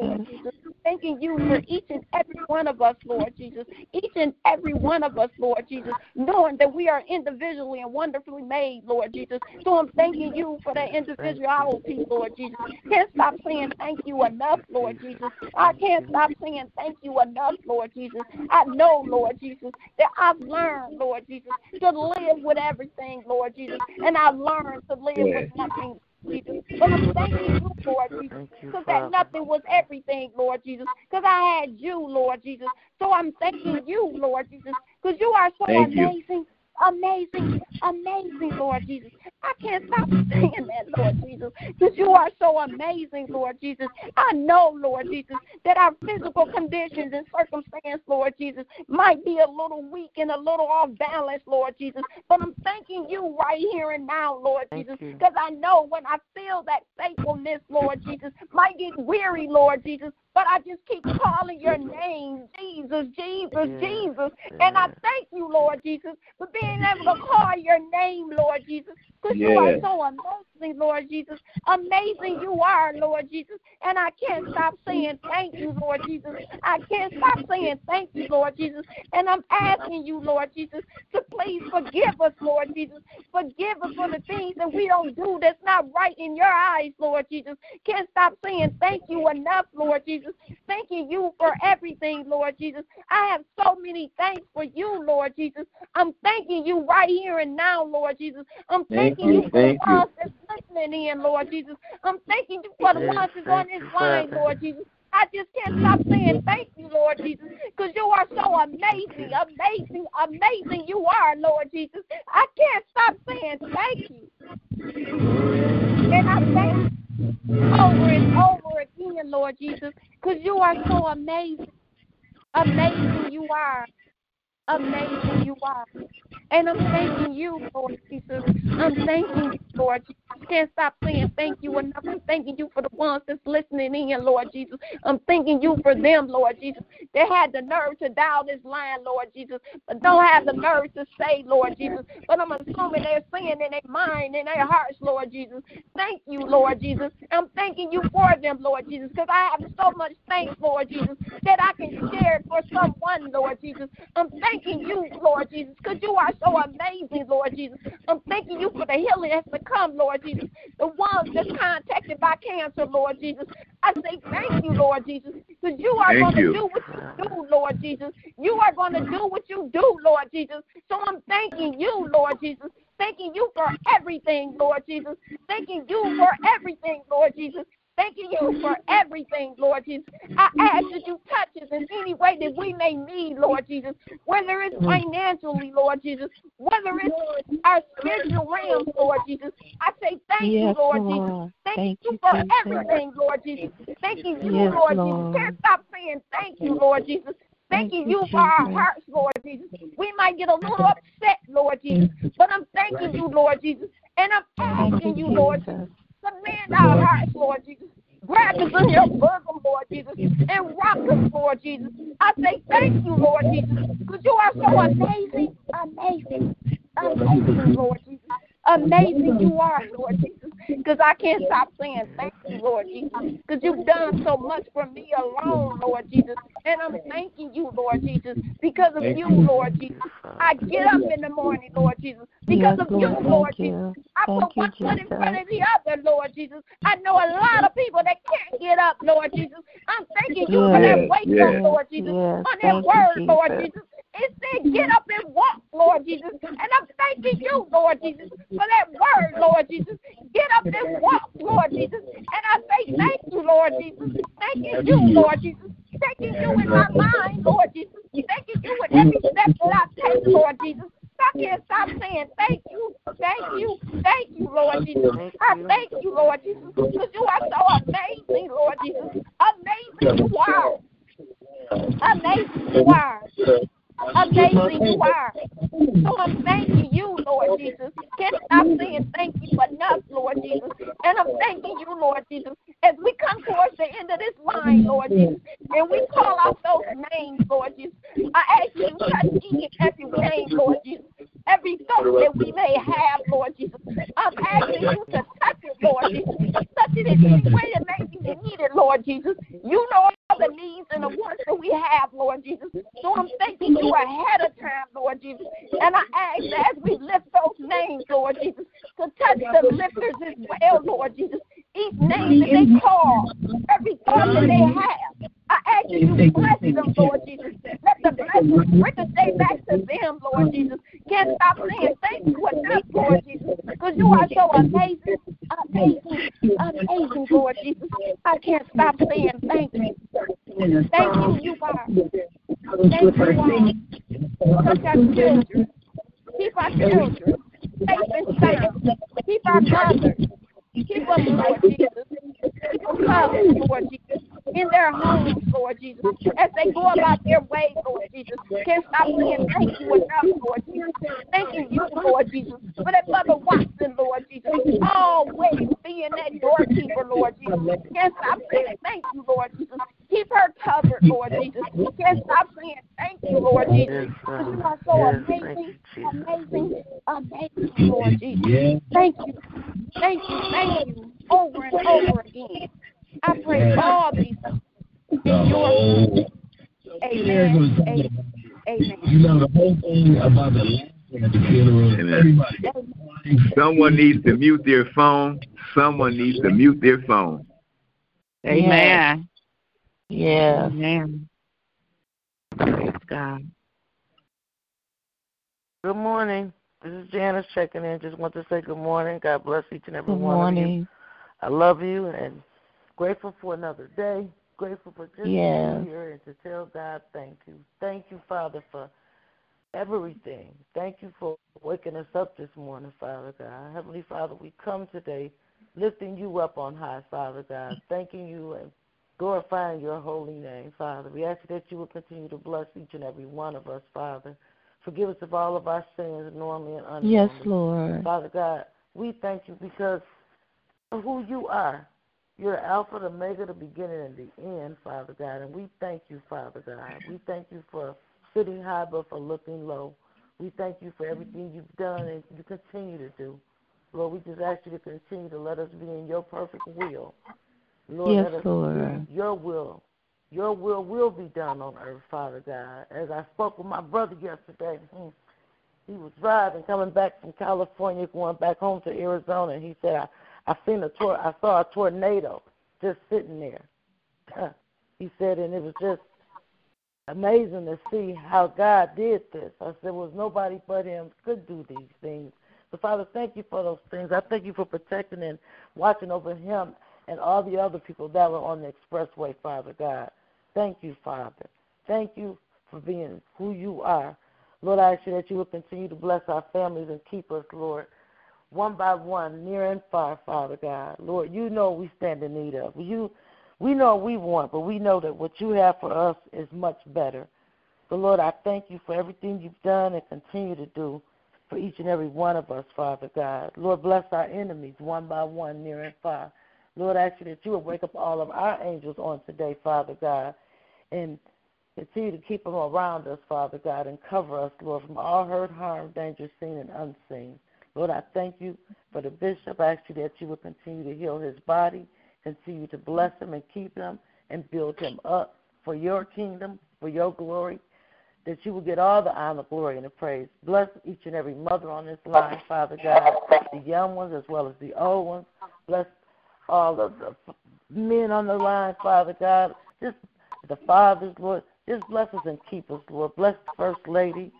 Speaker 8: Lord
Speaker 9: Jesus.
Speaker 8: Jesus. Thanking you for each and every one of us, Lord Jesus. Each and every one of us, Lord Jesus, knowing that we are individually and wonderfully made, Lord Jesus. So I'm thanking you for that individuality, Lord Jesus. Can't stop saying thank you enough, Lord Jesus. I can't stop saying thank you enough, Lord Jesus. I know, Lord Jesus, that I've learned, Lord Jesus, to live with everything, Lord Jesus. And I've learned to live with nothing, Jesus. But I'm thanking you, Lord Jesus, because that nothing was everything, Lord Jesus, because I had you, Lord Jesus. So I'm thanking you, Lord Jesus, because you are so
Speaker 1: Thank you.
Speaker 8: amazing. Amazing, Lord Jesus. I can't stop saying that, Lord Jesus, because you are so amazing, Lord Jesus. I know, Lord Jesus, that our physical conditions and circumstance, Lord Jesus, might be a little weak and a little off balance, Lord Jesus. But I'm thanking you right here and now, Lord Jesus, because I know when I feel that faithfulness, Lord Jesus, might get weary, Lord Jesus, but I just keep calling your name, Jesus, Jesus, Jesus. And I thank you, Lord Jesus, for being able to call your name, Lord Jesus, because you are so amazing, Lord Jesus. Amazing you are, Lord Jesus. And I can't stop saying thank you, Lord Jesus. I can't stop saying thank you, Lord Jesus. And I'm asking you, Lord Jesus, to please forgive us, Lord Jesus. Forgive us for the things that we don't do that's not right in your eyes, Lord Jesus. Can't stop saying thank you enough, Lord Jesus. Thanking you for everything, Lord Jesus. I have so many thanks for you, Lord Jesus. I'm thanking you right here and now, Lord Jesus. I'm
Speaker 1: Thank
Speaker 8: thanking
Speaker 1: you,
Speaker 8: you for
Speaker 1: thank
Speaker 8: the
Speaker 1: you.
Speaker 8: ones that's listening in, Lord Jesus. I'm thanking you for the ones that's on this line, Lord Jesus. I just can't stop saying thank you, Lord Jesus, because you are so amazing, amazing, amazing you are, Lord Jesus. I can't stop saying thank you. And I thank you over and over again, Lord Jesus, because you are so amazing. Amazing you are. Amazing you are. And I'm thanking you, Lord Jesus. I'm thanking you Lord Jesus. Can't stop saying thank you enough. I'm thanking you for the ones that's listening in, Lord Jesus. I'm thanking you for them, Lord Jesus. They had the nerve to dial this line, Lord Jesus, but don't have the nerve to say, Lord Jesus. But I'm assuming they're saying in their mind, in their hearts, Lord Jesus. Thank you, Lord Jesus. I'm thanking you for them, Lord Jesus, because I have so much thanks, Lord Jesus, that I can share for someone, Lord Jesus. I'm thanking you, Lord Jesus, because you are so amazing, Lord Jesus. I'm thanking you for the healing that's come, Lord Jesus. The ones that's contacted by cancer, Lord Jesus. I say thank you, Lord Jesus, because you are going to do what you do, Lord Jesus. You are going to do what you do, Lord Jesus. So I'm thanking you, Lord Jesus. Thanking you for everything, Lord Jesus. Thanking you for everything, Lord Jesus. Thanking you for everything, Lord Jesus. I ask that you touch us in any way that we may need, Lord Jesus, whether it's financially, Lord Jesus, whether it's our spiritual realm, Lord Jesus. I say thank you, Lord
Speaker 10: Lord.
Speaker 8: Jesus. Thank,
Speaker 10: Thank
Speaker 8: you
Speaker 10: you,
Speaker 8: for everything, Lord Jesus. Thanking you,
Speaker 10: Yes,
Speaker 8: Lord,
Speaker 10: Lord.
Speaker 8: Jesus. Can't stop saying thank you, Lord Jesus.
Speaker 10: Thank
Speaker 8: Thanking
Speaker 10: you,
Speaker 8: you for our hearts, Lord Jesus. We might get a little upset, Lord Jesus, but I'm thanking you, Lord Jesus. And I'm asking
Speaker 10: you,
Speaker 8: you, Lord Jesus. Command our hearts, Lord Jesus. Grab us in your bosom, Lord Jesus, and rock us, Lord Jesus. I say thank you, Lord Jesus, because you are so amazing, amazing, amazing, Lord Jesus. Amazing you are, Lord Jesus, because I can't stop saying thank you, Lord Jesus, because you've done so much for me alone, Lord Jesus. And I'm thanking you, Lord Jesus, because of you, Lord Jesus. I get up in the morning, Lord Jesus, because
Speaker 10: Yes,
Speaker 8: of you,
Speaker 10: Lord.
Speaker 8: Jesus.
Speaker 10: you.
Speaker 8: I
Speaker 10: Thank
Speaker 8: put
Speaker 10: you,
Speaker 8: one foot in front of the other, Lord Jesus. I know a lot of people that can't get up, Lord Jesus. I'm thanking you for that
Speaker 1: Yes,
Speaker 8: wake
Speaker 1: yes.
Speaker 8: up, Lord Jesus,
Speaker 10: Yes,
Speaker 8: on that
Speaker 10: thank you,
Speaker 8: word, Lord
Speaker 10: Jesus.
Speaker 8: Jesus. It said, get up and walk, Lord Jesus. And I'm thanking you, Lord Jesus, for that word, Lord Jesus. Get up and walk, Lord Jesus. And I say, thank you, Lord Jesus. Thanking you, Lord Jesus. Thanking you in my mind, Lord Jesus. Thanking you with every step that I take, Lord Jesus. I can't stop saying thank you, thank you, thank you, Lord Jesus. I thank you, Lord Jesus, because you are so amazing, Lord Jesus. Amazing you are. Amazing you are. Amazing you are. So I'm thanking you, Lord Jesus. Can't stop saying thank you enough, Lord Jesus. And I'm thanking you, Lord Jesus, as we come towards the end of this line, Lord Jesus, and we call out those names, Lord Jesus. I ask you to touch each and every name, Lord Jesus. Every thought that we may have, Lord Jesus. I'm asking you to touch it, Lord Jesus. Touch it in any way that may be needed, Lord Jesus. You know all the needs and the wants that we have, Lord Jesus. So I'm thanking you ahead of time, Lord Jesus. And I ask that as we lift those names, Lord Jesus, to touch the lifters as well, Lord Jesus. Each name that they call, every thought that they have. I ask you to bless them, Lord Jesus. Let the blessings ricochet back to them, Lord Jesus. Can't stop saying thank you enough, Lord Jesus, because you are so amazing, amazing, amazing, Lord Jesus. I can't stop saying thank you. Thank you, you are. Thank you, are. Touch our children. Keep our children safe and sound. Keep our brothers. Keep them, Lord Jesus. Keep them covered, Lord Jesus. In their homes, Lord Jesus. As they go about their way, Lord Jesus. Can't stop saying thank you enough, Lord Jesus. Thanking you, Lord Jesus. For that Mother Watson, Lord Jesus. Always being that doorkeeper, Lord Jesus. Can't stop saying thank you, Lord Jesus. Keep her covered, Lord Jesus. Can't stop saying thank you, Lord Jesus. You are so amazing, amazing, amazing, Lord Jesus. Thank you. Thank you, thank you, over and over again. I pray all these in your name. Amen. Amen. Amen.
Speaker 9: You know the whole thing about the last at the funeral.
Speaker 1: Amen. Someone needs to mute their phone. Someone needs to mute their phone.
Speaker 11: Amen.
Speaker 6: Yeah.
Speaker 11: Amen. Praise God.
Speaker 12: Good morning. This is Janice checking in. Just want to say good morning. God bless each and every
Speaker 6: Good
Speaker 12: one of you.
Speaker 6: morning.
Speaker 12: I love you and grateful for another day. Grateful for just
Speaker 6: Yes.
Speaker 12: being here and to tell God thank you. Thank you, Father, for everything. Thank you for waking us up this morning, Father God. Heavenly Father, we come today lifting you up on high, Father God, thanking you and glorifying your holy name, Father. We ask that you will continue to bless each and every one of us, Father. Forgive us of all of our sins, knowingly and unknowingly.
Speaker 3: Yes, Lord.
Speaker 12: Father God, we thank you because of who you are. You're the Alpha, the Omega, the beginning and the end, Father God. And we thank you, Father God. We thank you for sitting high but for looking low. We thank you for everything you've done and you continue to do. Lord, we just ask you to continue to let us be in your perfect will. Lord,
Speaker 3: Yes,
Speaker 12: let us
Speaker 3: Lord.
Speaker 12: your will. Your will will be done on earth, Father God. As I spoke with my brother yesterday, hmm, he was driving, coming back from California, going back home to Arizona, and he said, "I, I seen a tor- I saw a tornado just sitting there." he said, and it was just amazing to see how God did this. I said, "Was nobody but Him could do these things." So, Father, thank you for those things. I thank you for protecting and watching over him and all the other people that were on the expressway, Father God. Thank you, Father. Thank you for being who you are. Lord, I ask you that you will continue to bless our families and keep us, Lord, one by one, near and far, Father God. Lord, you know we stand in need of. You, we know we want, but we know that what you have for us is much better. So, Lord, I thank you for everything you've done and continue to do for each and every one of us, Father God. Lord, bless our enemies one by one, near and far. Lord, I ask you that you would wake up all of our angels on today, Father God, and continue to keep them around us, Father God, and cover us, Lord, from all hurt, harm, danger, seen and unseen. Lord, I thank you for the bishop. I ask you that you will continue to heal his body, continue to bless him and keep him and build him up for your kingdom, for your glory, that you will get all the honor, glory, and the praise. Bless each and every mother on this line, Father God, the young ones as well as the old ones. Bless all of the men on the line, Father God. Just the fathers, Lord. Just bless us and keep us, Lord. Bless the First Lady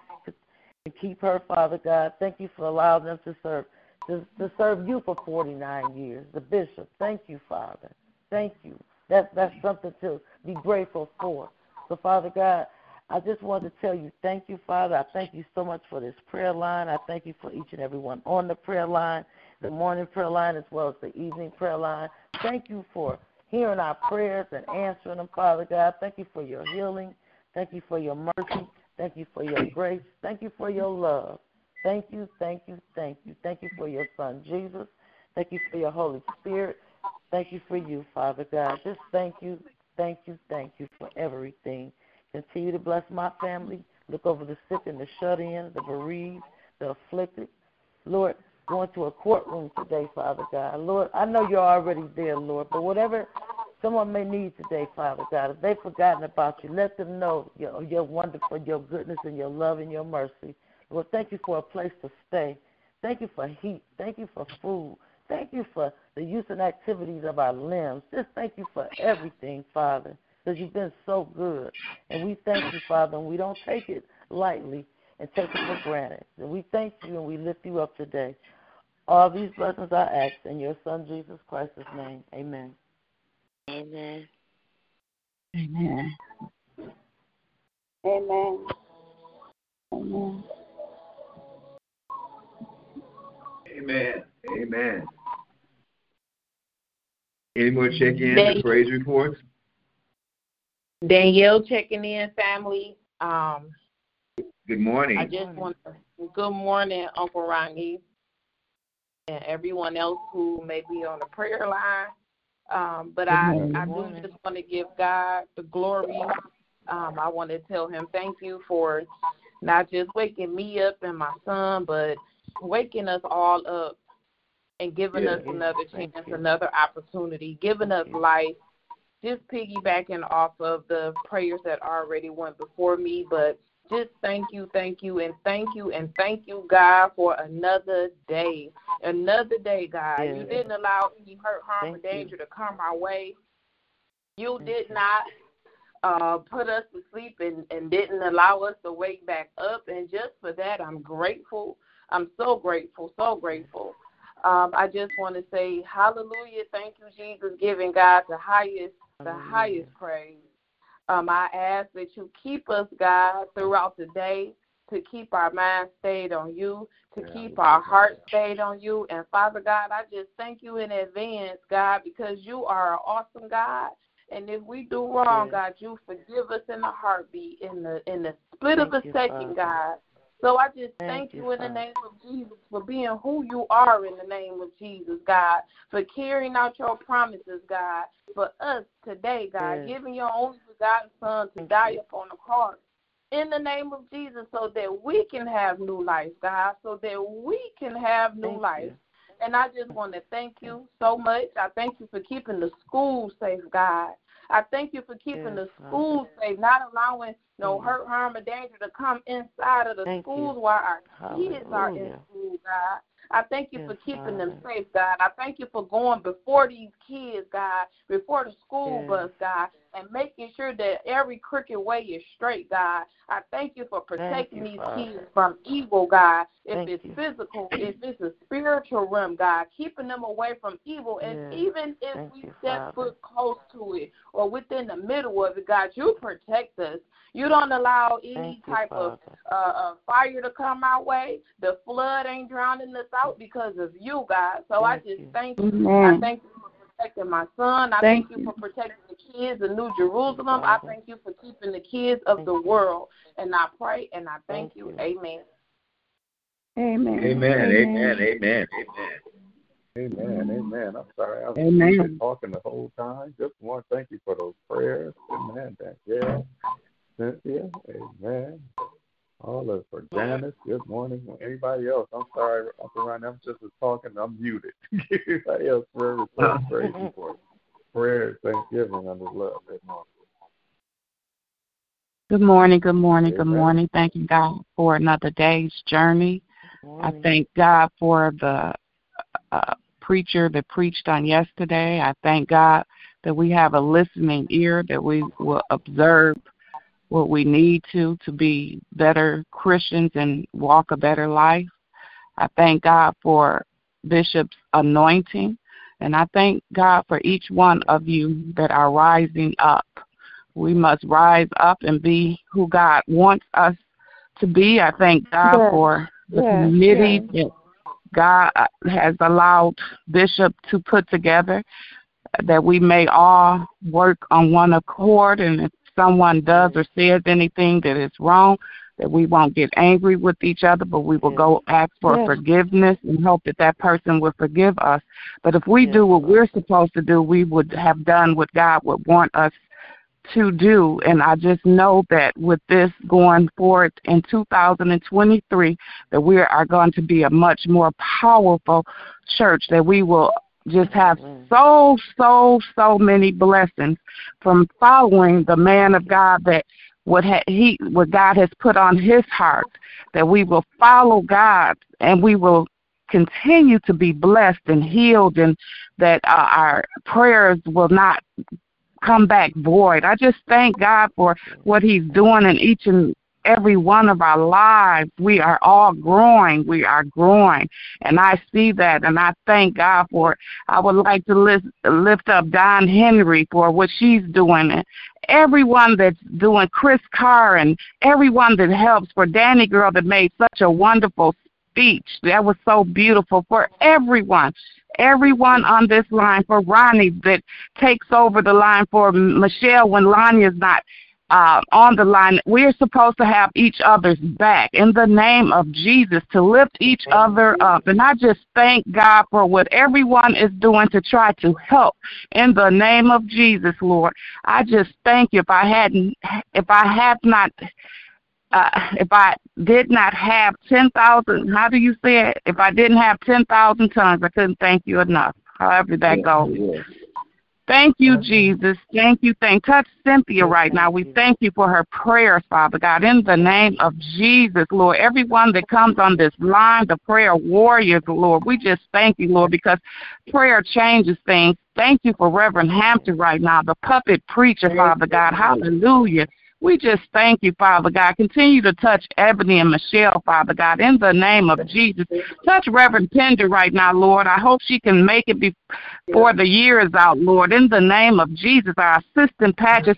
Speaker 12: and keep her, Father God. Thank you for allowing them to serve to, to serve you for 49 years. The bishop, thank you, Father. Thank you. That's that's something to be grateful for. So, Father God, I just want to tell you, thank you, Father. I thank you so much for this prayer line. I thank you for each and every one on the prayer line, the morning prayer line as well as the evening prayer line. Thank you for hearing our prayers and answering them, Father God. Thank you for your healing. Thank you for your mercy. Thank you for your grace. Thank you for your love. Thank you, thank you, thank you. Thank you for your Son, Jesus. Thank you for your Holy Spirit. Thank you for you, Father God. Just thank you, thank you, thank you for everything. Continue to bless my family. Look over the sick and the shut in, the bereaved, the afflicted. Lord, going to a courtroom today, Father God. Lord, I know you're already there, Lord, but whatever someone may need today, Father God, if they've forgotten about you, let them know your, your wonderful, your goodness, and your love and your mercy. Lord, thank you for a place to stay. Thank you for heat. Thank you for food. Thank you for the use and activities of our limbs. Just thank you for everything, Father, because you've been so good. And we thank you, Father, and we don't take it lightly and take it for granted. And we thank you and we lift you up today. All these blessings I ask in your Son, Jesus Christ's name. Amen.
Speaker 4: Amen.
Speaker 8: Amen. Amen. Amen.
Speaker 1: Amen. Amen. Any more check-ins
Speaker 13: Thank-
Speaker 1: and praise reports?
Speaker 13: Danielle checking in, family. Um,
Speaker 1: Good morning.
Speaker 13: I just want to good morning, Uncle Ronnie, and everyone else who may be on the prayer line. Um, but
Speaker 3: Good
Speaker 13: I. I
Speaker 3: Good
Speaker 13: do just want to give God the glory. Um, I want to tell him thank you for not just waking me up and my son, but waking us all up and giving
Speaker 12: Yeah,
Speaker 13: us another chance,
Speaker 12: you.
Speaker 13: another opportunity, giving us life. Just piggybacking off of the prayers that already went before me, but just thank you, thank you, and thank you, and thank you, God, for another day. Another day, God. You didn't allow any hurt, harm, or
Speaker 12: Thank you.
Speaker 13: danger to come our way. You
Speaker 12: Thank
Speaker 13: did
Speaker 12: you.
Speaker 13: not uh, put us to sleep and, and didn't allow us to wake back up. And just for that, I'm grateful. I'm so grateful, so grateful. Um, I just want to say hallelujah. Thank you, Jesus, giving God the highest, the
Speaker 12: Hallelujah.
Speaker 13: highest praise. Um, I ask that you keep us, God, throughout the day, to keep our mind stayed on you, to
Speaker 12: Yeah,
Speaker 13: keep our
Speaker 12: thank
Speaker 13: heart stayed on you. And Father God, I just thank you in advance, God, because you are an awesome God. And if we do wrong. God, you forgive us in the heartbeat, in the in the split of a
Speaker 12: you,
Speaker 13: second,
Speaker 12: Father.
Speaker 13: God. So I just thank,
Speaker 12: Thank
Speaker 13: you, in the name of Jesus for being who you are in the name of Jesus, God, for carrying out your promises, God, for us today, God,
Speaker 12: Yes.
Speaker 13: giving your only begotten Son to die upon the cross in the name of Jesus so that we can have new life, God, so that we can have new
Speaker 12: Thank
Speaker 13: life.
Speaker 12: you.
Speaker 13: And I just want to thank you so much. I thank you for keeping the school safe, God. I thank you for keeping
Speaker 12: Yes,
Speaker 13: the schools safe, not allowing no hurt, harm, or danger to come inside of the
Speaker 12: Thank you.
Speaker 13: schools while our kids are in school, God. I thank you for
Speaker 12: Yes,
Speaker 13: keeping them safe, God. I thank you for going before these kids, God, before the school
Speaker 12: Yes.
Speaker 13: bus, God, and making sure that every crooked way is straight, God. I thank you for protecting
Speaker 12: you,
Speaker 13: these
Speaker 12: Father.
Speaker 13: kids from evil, God. If
Speaker 12: Thank
Speaker 13: it's
Speaker 12: you.
Speaker 13: physical, if it's a spiritual realm, God, keeping them away from evil. And
Speaker 12: Yes.
Speaker 13: even if
Speaker 12: Thank
Speaker 13: we
Speaker 12: you,
Speaker 13: step
Speaker 12: Father.
Speaker 13: foot close to it or within the middle of it, God, you protect us. You don't allow any
Speaker 12: Thank you,
Speaker 13: type of uh, uh, fire to come our way. The flood ain't drowning us out because of you, God. So I just
Speaker 12: you.
Speaker 13: thank you. I thank you for protecting my son. I
Speaker 8: thank,
Speaker 13: thank you. for protecting the kids in New Jerusalem. I thank you for keeping the kids of the world. And I pray and I thank, you. Amen.
Speaker 8: Amen.
Speaker 1: Amen. Amen. Amen. Amen.
Speaker 2: Amen. I'm sorry. I was talking the whole time. Just want to thank you for those prayers. Amen. Yeah. Cynthia. Amen. All of for Janice. Good morning. Anybody else? I'm sorry. Uncle Ron, I'm just talking. I'm muted. Anybody else? Prayer request, praise report, prayer, thanksgiving, and His love. Good morning.
Speaker 11: Good morning, good morning, good
Speaker 2: Amen.
Speaker 11: morning. Thanking God for another day's journey. I thank God for the uh, preacher that preached on yesterday. I thank God that we have a listening ear, that we will observe what we need to to be better Christians and walk a better life. I thank God for Bishop's anointing, and I thank God for each one of you that are rising up. We must rise up and be who God wants us to be. I thank God
Speaker 8: Yes.
Speaker 11: for the
Speaker 8: Yes,
Speaker 11: community that God uh, has allowed Bishop to put together, that we may all work on one accord. And someone does or says anything that is wrong, that we won't get angry with each other, but we will
Speaker 12: Yes.
Speaker 11: go ask for
Speaker 8: Yes.
Speaker 11: forgiveness and hope that that person will forgive us. But if we
Speaker 12: Yes,
Speaker 11: do what we're supposed to do, we would have done what God would want us to do. And I just know that with this going forward in 2023, that we are going to be a much more powerful church, that we will just have so, so, so many blessings from following the man of God that what ha- he what God has put on his heart, that we will follow God and we will continue to be blessed and healed and that uh, our prayers will not come back void. I just thank God for what He's doing in each and every one of our lives. We are all growing. We are growing. And I see that and I thank God for it. I would like to lift, lift up Don Henry for what she's doing. And everyone that's doing Chris Carr and everyone that helps for Danny Girl that made such a wonderful speech. That was so beautiful for everyone. Everyone on this line for Ronnie that takes over the line for Michelle when Lanya's not uh, on the line. We're supposed to have each other's back in the name of Jesus to lift each other up. And I just thank God for what everyone is doing to try to help in the name of Jesus, Lord. I just thank you. If I hadn't, if I had not uh, if I did not have 10,000, how do you say it? If I didn't have 10,000 tongues, I couldn't thank you enough. However that goes.
Speaker 1: Yes.
Speaker 11: Thank you, Jesus. Thank you. Thank touch Cynthia right now. We thank you for her prayers, Father God, in the name of Jesus, Lord. Everyone that comes on this line, the prayer warriors, Lord, we just thank you, Lord, because prayer changes things. Thank you for Reverend Hampton right now, the puppet preacher, Father God. Hallelujah. We just thank you, Father God. Continue to touch Ebony and Michelle, Father God, in the name of Jesus. Touch Reverend Pender right now, Lord. I hope she can make it be- for the years out, Lord. In the name of Jesus, our assistant pastor,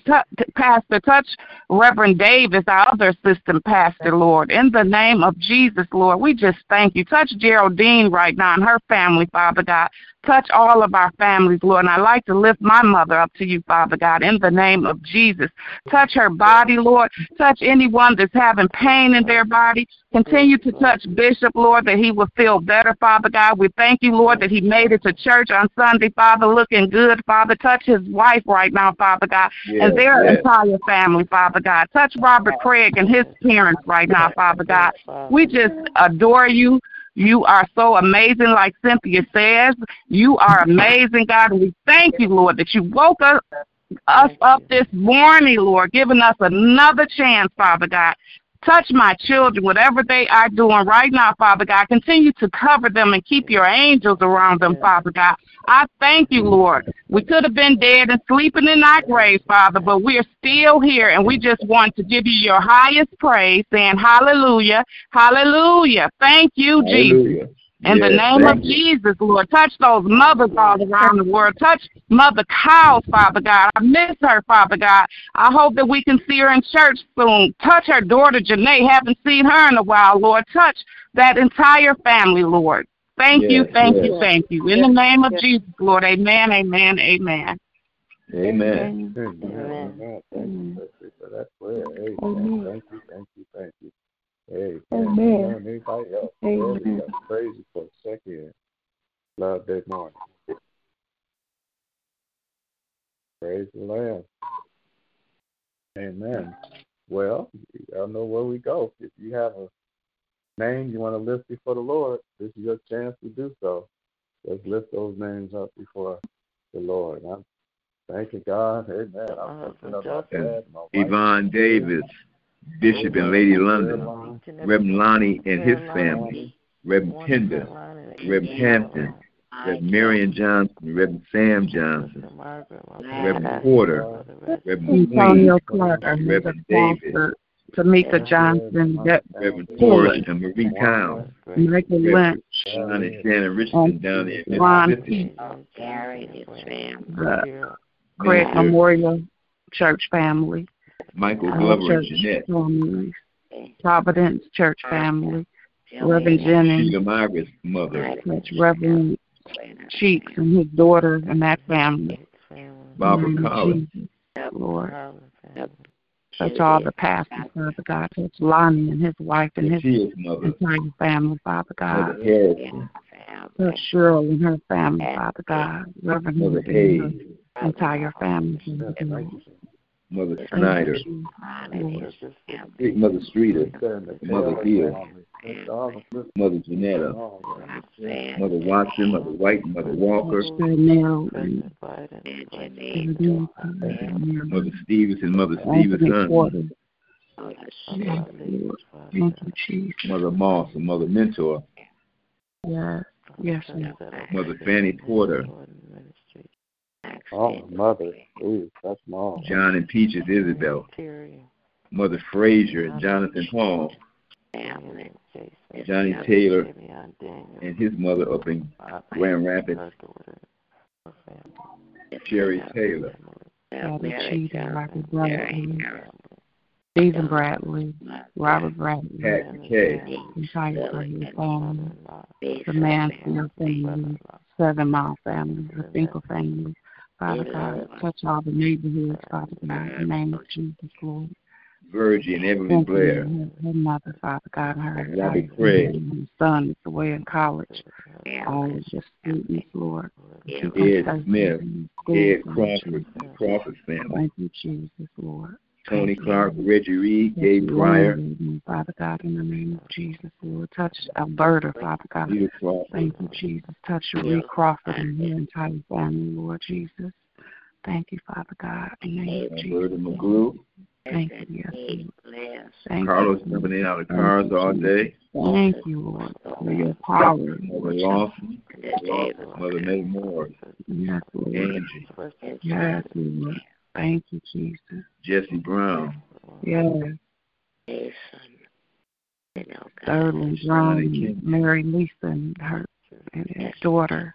Speaker 11: pastor touch Reverend Davis, our other assistant pastor, Lord. In the name of Jesus, Lord, we just thank you. Touch Geraldine right now and her family, Father God. Touch all of our families, Lord. And I like to lift my mother up to you, Father God, in the name of Jesus. Touch her body, Lord. Touch anyone that's having pain in their body. Continue to touch Bishop, Lord, that he will feel better, Father God. We thank you, Lord, that he made it to church on Sunday, Father, looking good, Father. Touch his wife right now, Father God,
Speaker 1: Yes,
Speaker 11: and their
Speaker 1: yes.
Speaker 11: entire family, Father God. Touch Robert Craig and his parents right now, Father God. We just adore you. You are so amazing, like Cynthia says. You are amazing, God, and we thank you, Lord, that you woke us, us up this morning, Lord, giving us another chance, Father God. Touch my children, whatever they are doing right now, Father God. Continue to cover them and keep your angels around them, Father God. I thank you, Lord. We could have been dead and sleeping in our graves, Father, but we are still here, and we just want to give you your highest praise, saying hallelujah, hallelujah. Thank you, Jesus.
Speaker 1: Hallelujah.
Speaker 11: In the name of
Speaker 1: you.
Speaker 11: Jesus, Lord, touch those mothers all around the world. Touch Mother Cow, Father God. I miss her, Father God. I hope that we can see her in church soon. Touch her daughter, Janae. Haven't seen her in a while, Lord. Touch that entire family, Lord. Thank you, thank
Speaker 1: yes.
Speaker 11: you, thank you. In the name of Jesus, Lord. Amen, amen, amen.
Speaker 1: Amen.
Speaker 2: Amen. Amen. Thank you, Sister, for that prayer. Amen.
Speaker 3: Amen.
Speaker 2: Thank you, thank you, thank you. Amen.
Speaker 3: Amen.
Speaker 2: Amen. Anybody else?
Speaker 3: Amen.
Speaker 2: Lord, we got crazy for a second. Love that morning. Praise the Lamb. Amen. Well, y'all know where we go. If you have a name you want to lift before the Lord, this is your chance to do so. Let's lift those names up before the Lord. I'm thanking God. Amen. I'm lifting up my dad, my wife,
Speaker 1: Yvonne Davis, Bishop and Lady London,
Speaker 2: Caroline,
Speaker 1: Reverend Lonnie and his family, Reverend Pender, Reverend Hampton, Reverend Marion Johnson, Reverend Sam Johnson, Reverend Porter, Reverend
Speaker 11: Antonio
Speaker 1: Queen,
Speaker 11: Clark, and
Speaker 1: Reverend
Speaker 11: Mr.
Speaker 1: David,
Speaker 11: Foster, Tamika Johnson, De-
Speaker 1: Reverend Forrest and Marie Town,
Speaker 11: Michael Lynch,
Speaker 1: Sean and Shannon Richardson down there. In
Speaker 11: Ron
Speaker 1: Mississippi,
Speaker 4: Gary and his family.
Speaker 11: the Craig
Speaker 1: Minister
Speaker 11: Memorial Church family,
Speaker 1: Michael
Speaker 11: our
Speaker 1: Glover and Jeanette,
Speaker 11: family, Providence Church family, Reverend Jennings,
Speaker 1: Sheila Margaret's mother,
Speaker 11: Church Reverend Cheeks and his daughter and that family.
Speaker 1: Barbara
Speaker 11: In the
Speaker 1: Collins,
Speaker 11: Jesus, Lord. Touch all the pastors, Father God. Touch Lonnie and his wife and his entire family, Father God. Touch Cheryl and her family, Father God. Reverend
Speaker 1: Mother Hayes,
Speaker 11: entire family.
Speaker 1: Mother
Speaker 11: Thank
Speaker 1: Snyder,
Speaker 11: you, Lord.
Speaker 1: Mother Streeter, Mother Hill, Mother Janetta, Mother Watson, Mother White, Mother Walker, Mother Stevens and Mother Stevenson,
Speaker 11: Porter. Yes, Lord. Thank you, Jesus.
Speaker 1: Mother Moss and Mother Mentor,
Speaker 11: Yes, yes,
Speaker 1: Mother Fanny Porter,
Speaker 2: Oh, mother. Ooh, that's mom.
Speaker 1: John and Peaches Isabel, Mother Frazier and Jonathan Hall, Johnny Taylor and his mother up in Grand Rapids, Sherry Taylor,
Speaker 11: Father Cheetah, Robert Bradley, Stephen Bradley, Robert Bradley,
Speaker 1: Pat McKay,
Speaker 11: entire Bradley family, the Mansfield family, Seven Mile family, the Finkel family. Father God, touch all the neighborhoods, Father God, in the name of Jesus, Lord.
Speaker 1: Virgie and Evelyn Blair,
Speaker 11: her, her mother, Father God, her
Speaker 1: Robbie
Speaker 11: entire
Speaker 1: Craig.
Speaker 11: family. Her son is away in college. All of the students, Lord.
Speaker 1: Ed Smith, Ed Crawford, Crawford family,
Speaker 11: Thank you, Jesus, Lord.
Speaker 1: Tony
Speaker 11: you,
Speaker 1: Clark,
Speaker 11: Lord.
Speaker 1: Reggie Reed,
Speaker 11: Touch
Speaker 1: Gabe Pryor,
Speaker 11: Lord, Father God, in the name of Jesus, Lord. Touch Alberta, Father God.
Speaker 1: Peter Crawford,
Speaker 11: Thank you, Jesus. Touch Reed Crawford and her entire family, Lord Jesus. Thank you, Father God, in the name of Jesus.
Speaker 1: Alberta McGrew,
Speaker 11: Thank you, yes, Lord. Thank
Speaker 1: Carlos
Speaker 11: you,
Speaker 1: jumping in out of cars
Speaker 11: you,
Speaker 1: all
Speaker 11: Jesus.
Speaker 1: day,
Speaker 11: Thank you, Lord, for your power.
Speaker 1: Mother Lawson, Mother May Moore,
Speaker 11: Yes, Lord.
Speaker 1: Angie,
Speaker 11: Yes, Lord. Thank you, Jesus.
Speaker 1: Jesse Brown,
Speaker 11: Yes. Thirdly,
Speaker 1: Johnny
Speaker 11: Brown, Mary Lisa and her and his daughter.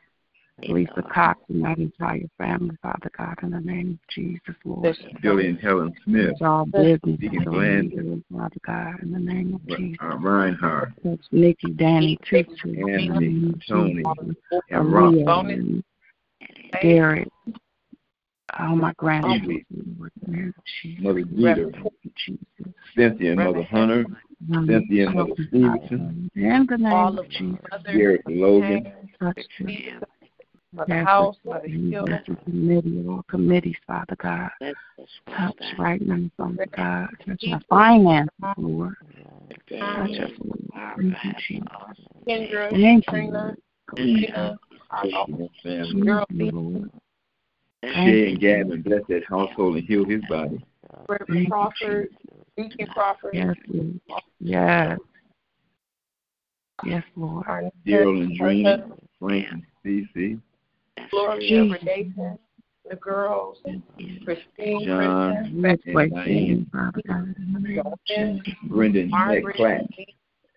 Speaker 14: Lisa Cox and that entire family, Father God, in the name of Jesus, Lord.
Speaker 1: Billy and Helen Smith,
Speaker 14: Touch all business,
Speaker 1: Deacon Glenn,
Speaker 14: Father God, in the name of Jesus.
Speaker 1: uh, Reinhardt,
Speaker 14: Touch Nikki, Danny, Tutu,
Speaker 1: Anthony, Tony, and
Speaker 14: Maria,
Speaker 1: Rob.
Speaker 14: and Derek, all my grandchildren,
Speaker 1: Evie,
Speaker 14: Lord, in the name of Jesus.
Speaker 1: Mother Jeter, Cynthia Mother Hunter, Cynthia and Mother Stevenson,
Speaker 14: In the name
Speaker 13: All
Speaker 14: of
Speaker 13: of
Speaker 14: Jesus.
Speaker 1: Garrett Logan,
Speaker 14: Touch them.
Speaker 13: Mother House, Mother Hilda,
Speaker 14: the committee, all committees, Father God. Touch right now, Father God. Touch our finances, Lord. Touch us, Lord. Thank you, Jesus.
Speaker 13: Kendra,
Speaker 14: Thank you,
Speaker 13: Trina,
Speaker 14: Lord.
Speaker 13: Christina,
Speaker 1: Sheena family,
Speaker 13: Girl,
Speaker 14: Thank.
Speaker 1: Shay and Gavin, bless that household and heal his body.
Speaker 13: Reverend Crawford, Deacon Crawford,
Speaker 14: Yes, Yes. Yes, Lord.
Speaker 1: Daryl and Dream, Frank and Cece,
Speaker 13: Gloria,
Speaker 14: Jesus.
Speaker 13: Redation, the girls, Christine,
Speaker 1: John,
Speaker 13: Kristen,
Speaker 14: Let's
Speaker 1: and
Speaker 14: wait
Speaker 1: Diane,
Speaker 14: Father God. in the name of
Speaker 1: Brendan, Matt
Speaker 13: Margaret,
Speaker 1: Clapp,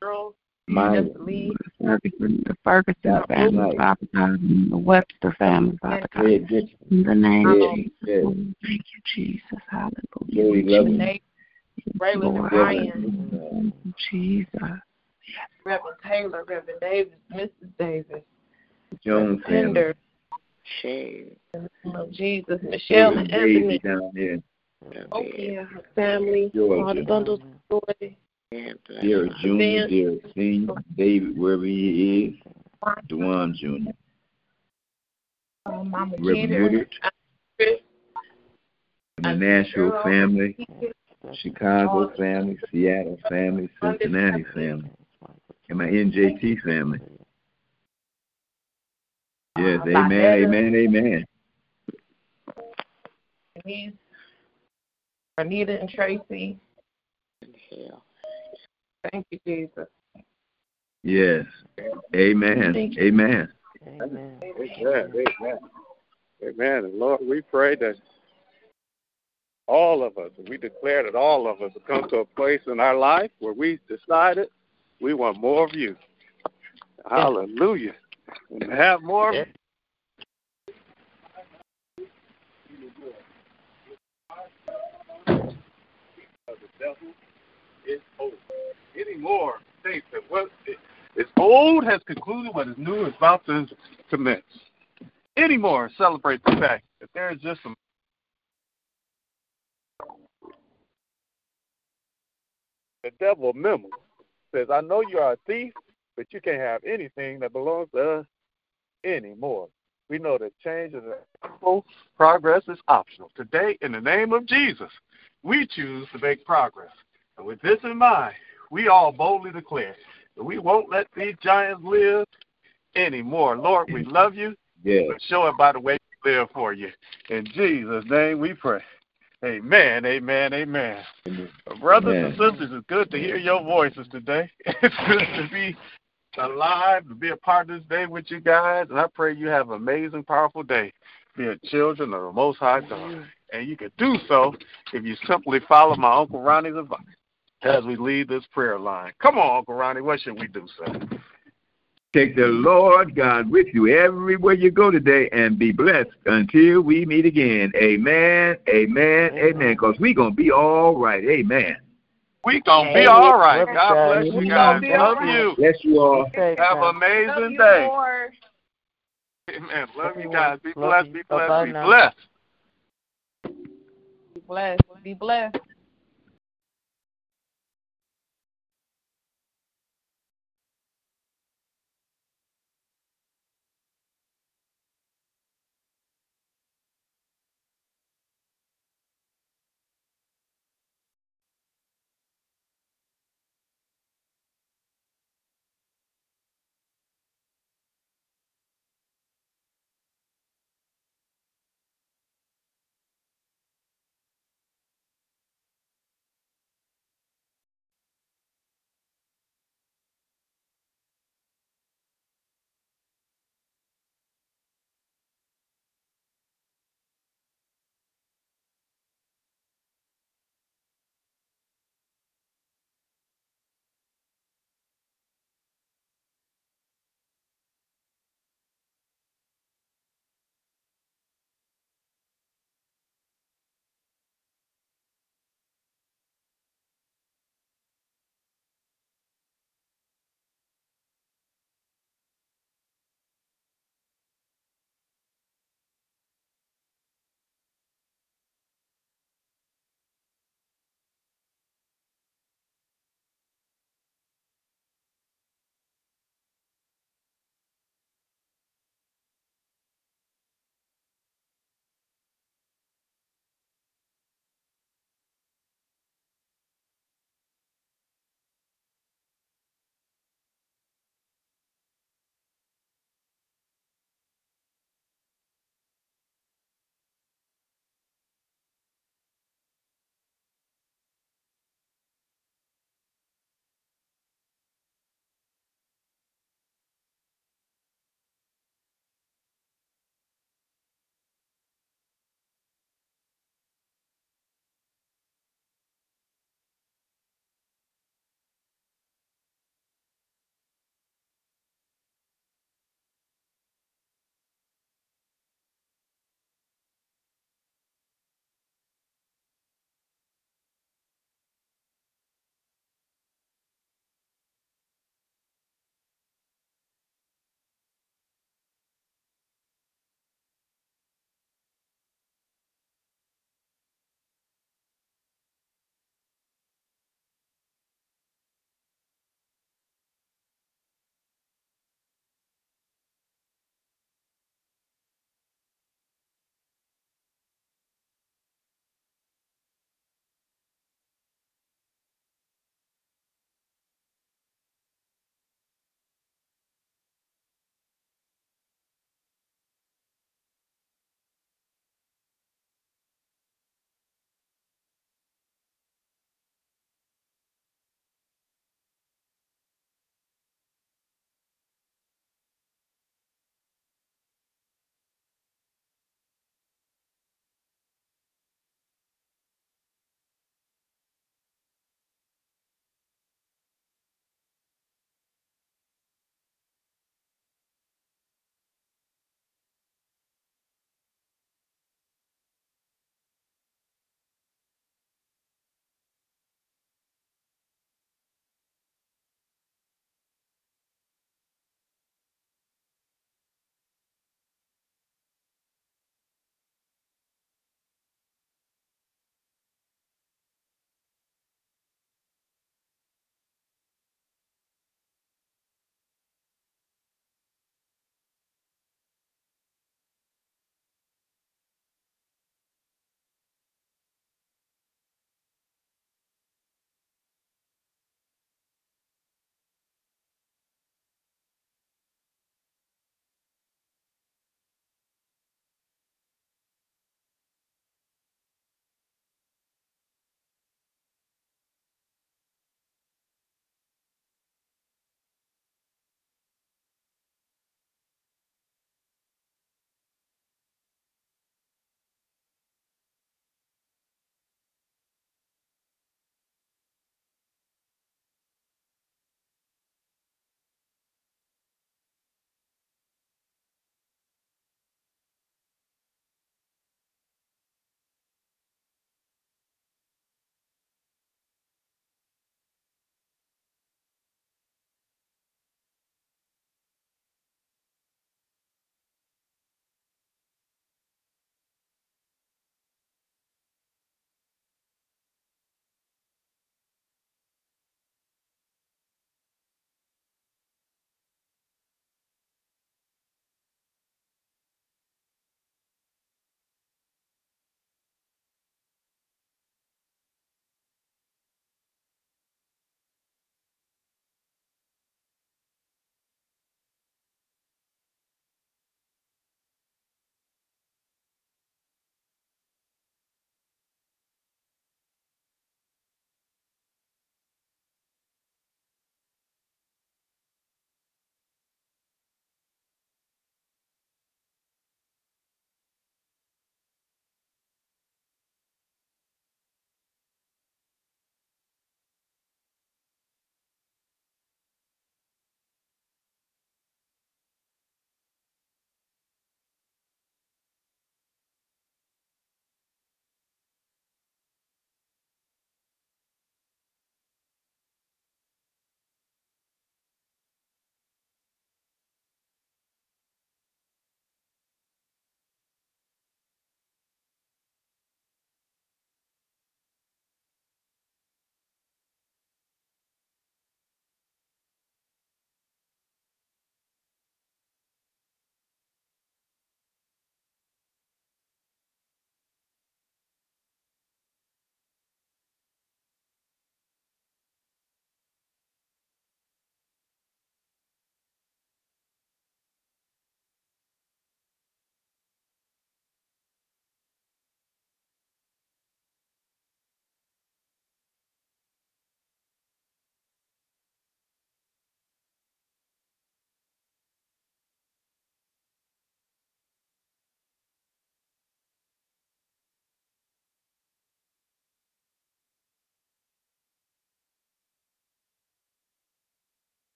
Speaker 13: girls,
Speaker 1: Myra,
Speaker 13: Just Lee,
Speaker 14: Ferguson, the Ferguson
Speaker 1: Dr.
Speaker 14: family,
Speaker 1: Knight,
Speaker 14: Father God, and the Webster family, Father God.
Speaker 1: Red Dixon,
Speaker 14: In the name of Jesus,
Speaker 1: Red,
Speaker 14: Thank you, Jesus. Hallelujah.
Speaker 1: Joey Loving,
Speaker 13: Nate, Raylan and
Speaker 14: Lord.
Speaker 13: Ryan,
Speaker 14: Thank you, Jesus.
Speaker 13: Reverend Taylor, Reverend Davis, Mrs. Davis,
Speaker 1: Jones family,
Speaker 13: Pender, in the name of Jesus, Michelle and
Speaker 1: Daisy
Speaker 13: Anthony,
Speaker 1: down there,
Speaker 13: Sophia, her family, all the bundles of joy,
Speaker 1: Derek Jr.. Derek Senior, David, wherever he is, Dewan Jr.,
Speaker 13: uh, Mama
Speaker 1: Reverend Woodard, the Nashville family, Chicago family, Seattle family, Cincinnati family, and my NJT family. Yes,
Speaker 13: Uh,
Speaker 1: amen,
Speaker 13: Lynetta.
Speaker 1: amen, amen.
Speaker 13: Anita and Tracy. Thank you, Jesus.
Speaker 1: Yes, amen,
Speaker 13: Thank you.
Speaker 1: amen.
Speaker 2: Amen. Amen. Amen. And Lord, we pray that all of us, we declare that all of us will come to a place in our life where we decided we want more of you. Hallelujah. And to have more of the Any more things that what is old has concluded, what is new is about to commence. Any more celebrate the fact that there is just some the devil memo says, I know you are a thief, but you can't have anything that belongs to us anymore. We know that change is inevitable, progress is optional. Today, in the name of Jesus, we choose to make progress. And with this in mind, we all boldly declare that we won't let these giants live anymore. Lord, we love you,
Speaker 1: Yes.
Speaker 2: but show it by the way we live for you. In Jesus' name we pray. Amen, amen, amen. Brothers and sisters, it's good to hear your voices today. It's good to be alive, to be a part of this day with you guys. And I pray you have an amazing, powerful day, being children of the Most High God. And you can do so if you simply follow my Uncle Ronnie's advice as we lead this prayer line. Come on, Uncle Ronnie, what should we do, sir?
Speaker 1: Take the Lord God with you everywhere you go today and be blessed until we meet again. Amen, amen, amen. Because we're going to be all right. Amen.
Speaker 2: We gonna be all right.
Speaker 12: Love
Speaker 2: God bless you
Speaker 12: We
Speaker 2: guys.
Speaker 12: gonna be all
Speaker 2: Love you.
Speaker 1: Bless you all.
Speaker 2: Have an amazing day. Amen. Love you guys. Be blessed. Be blessed. Be blessed.
Speaker 13: Be blessed. Be blessed.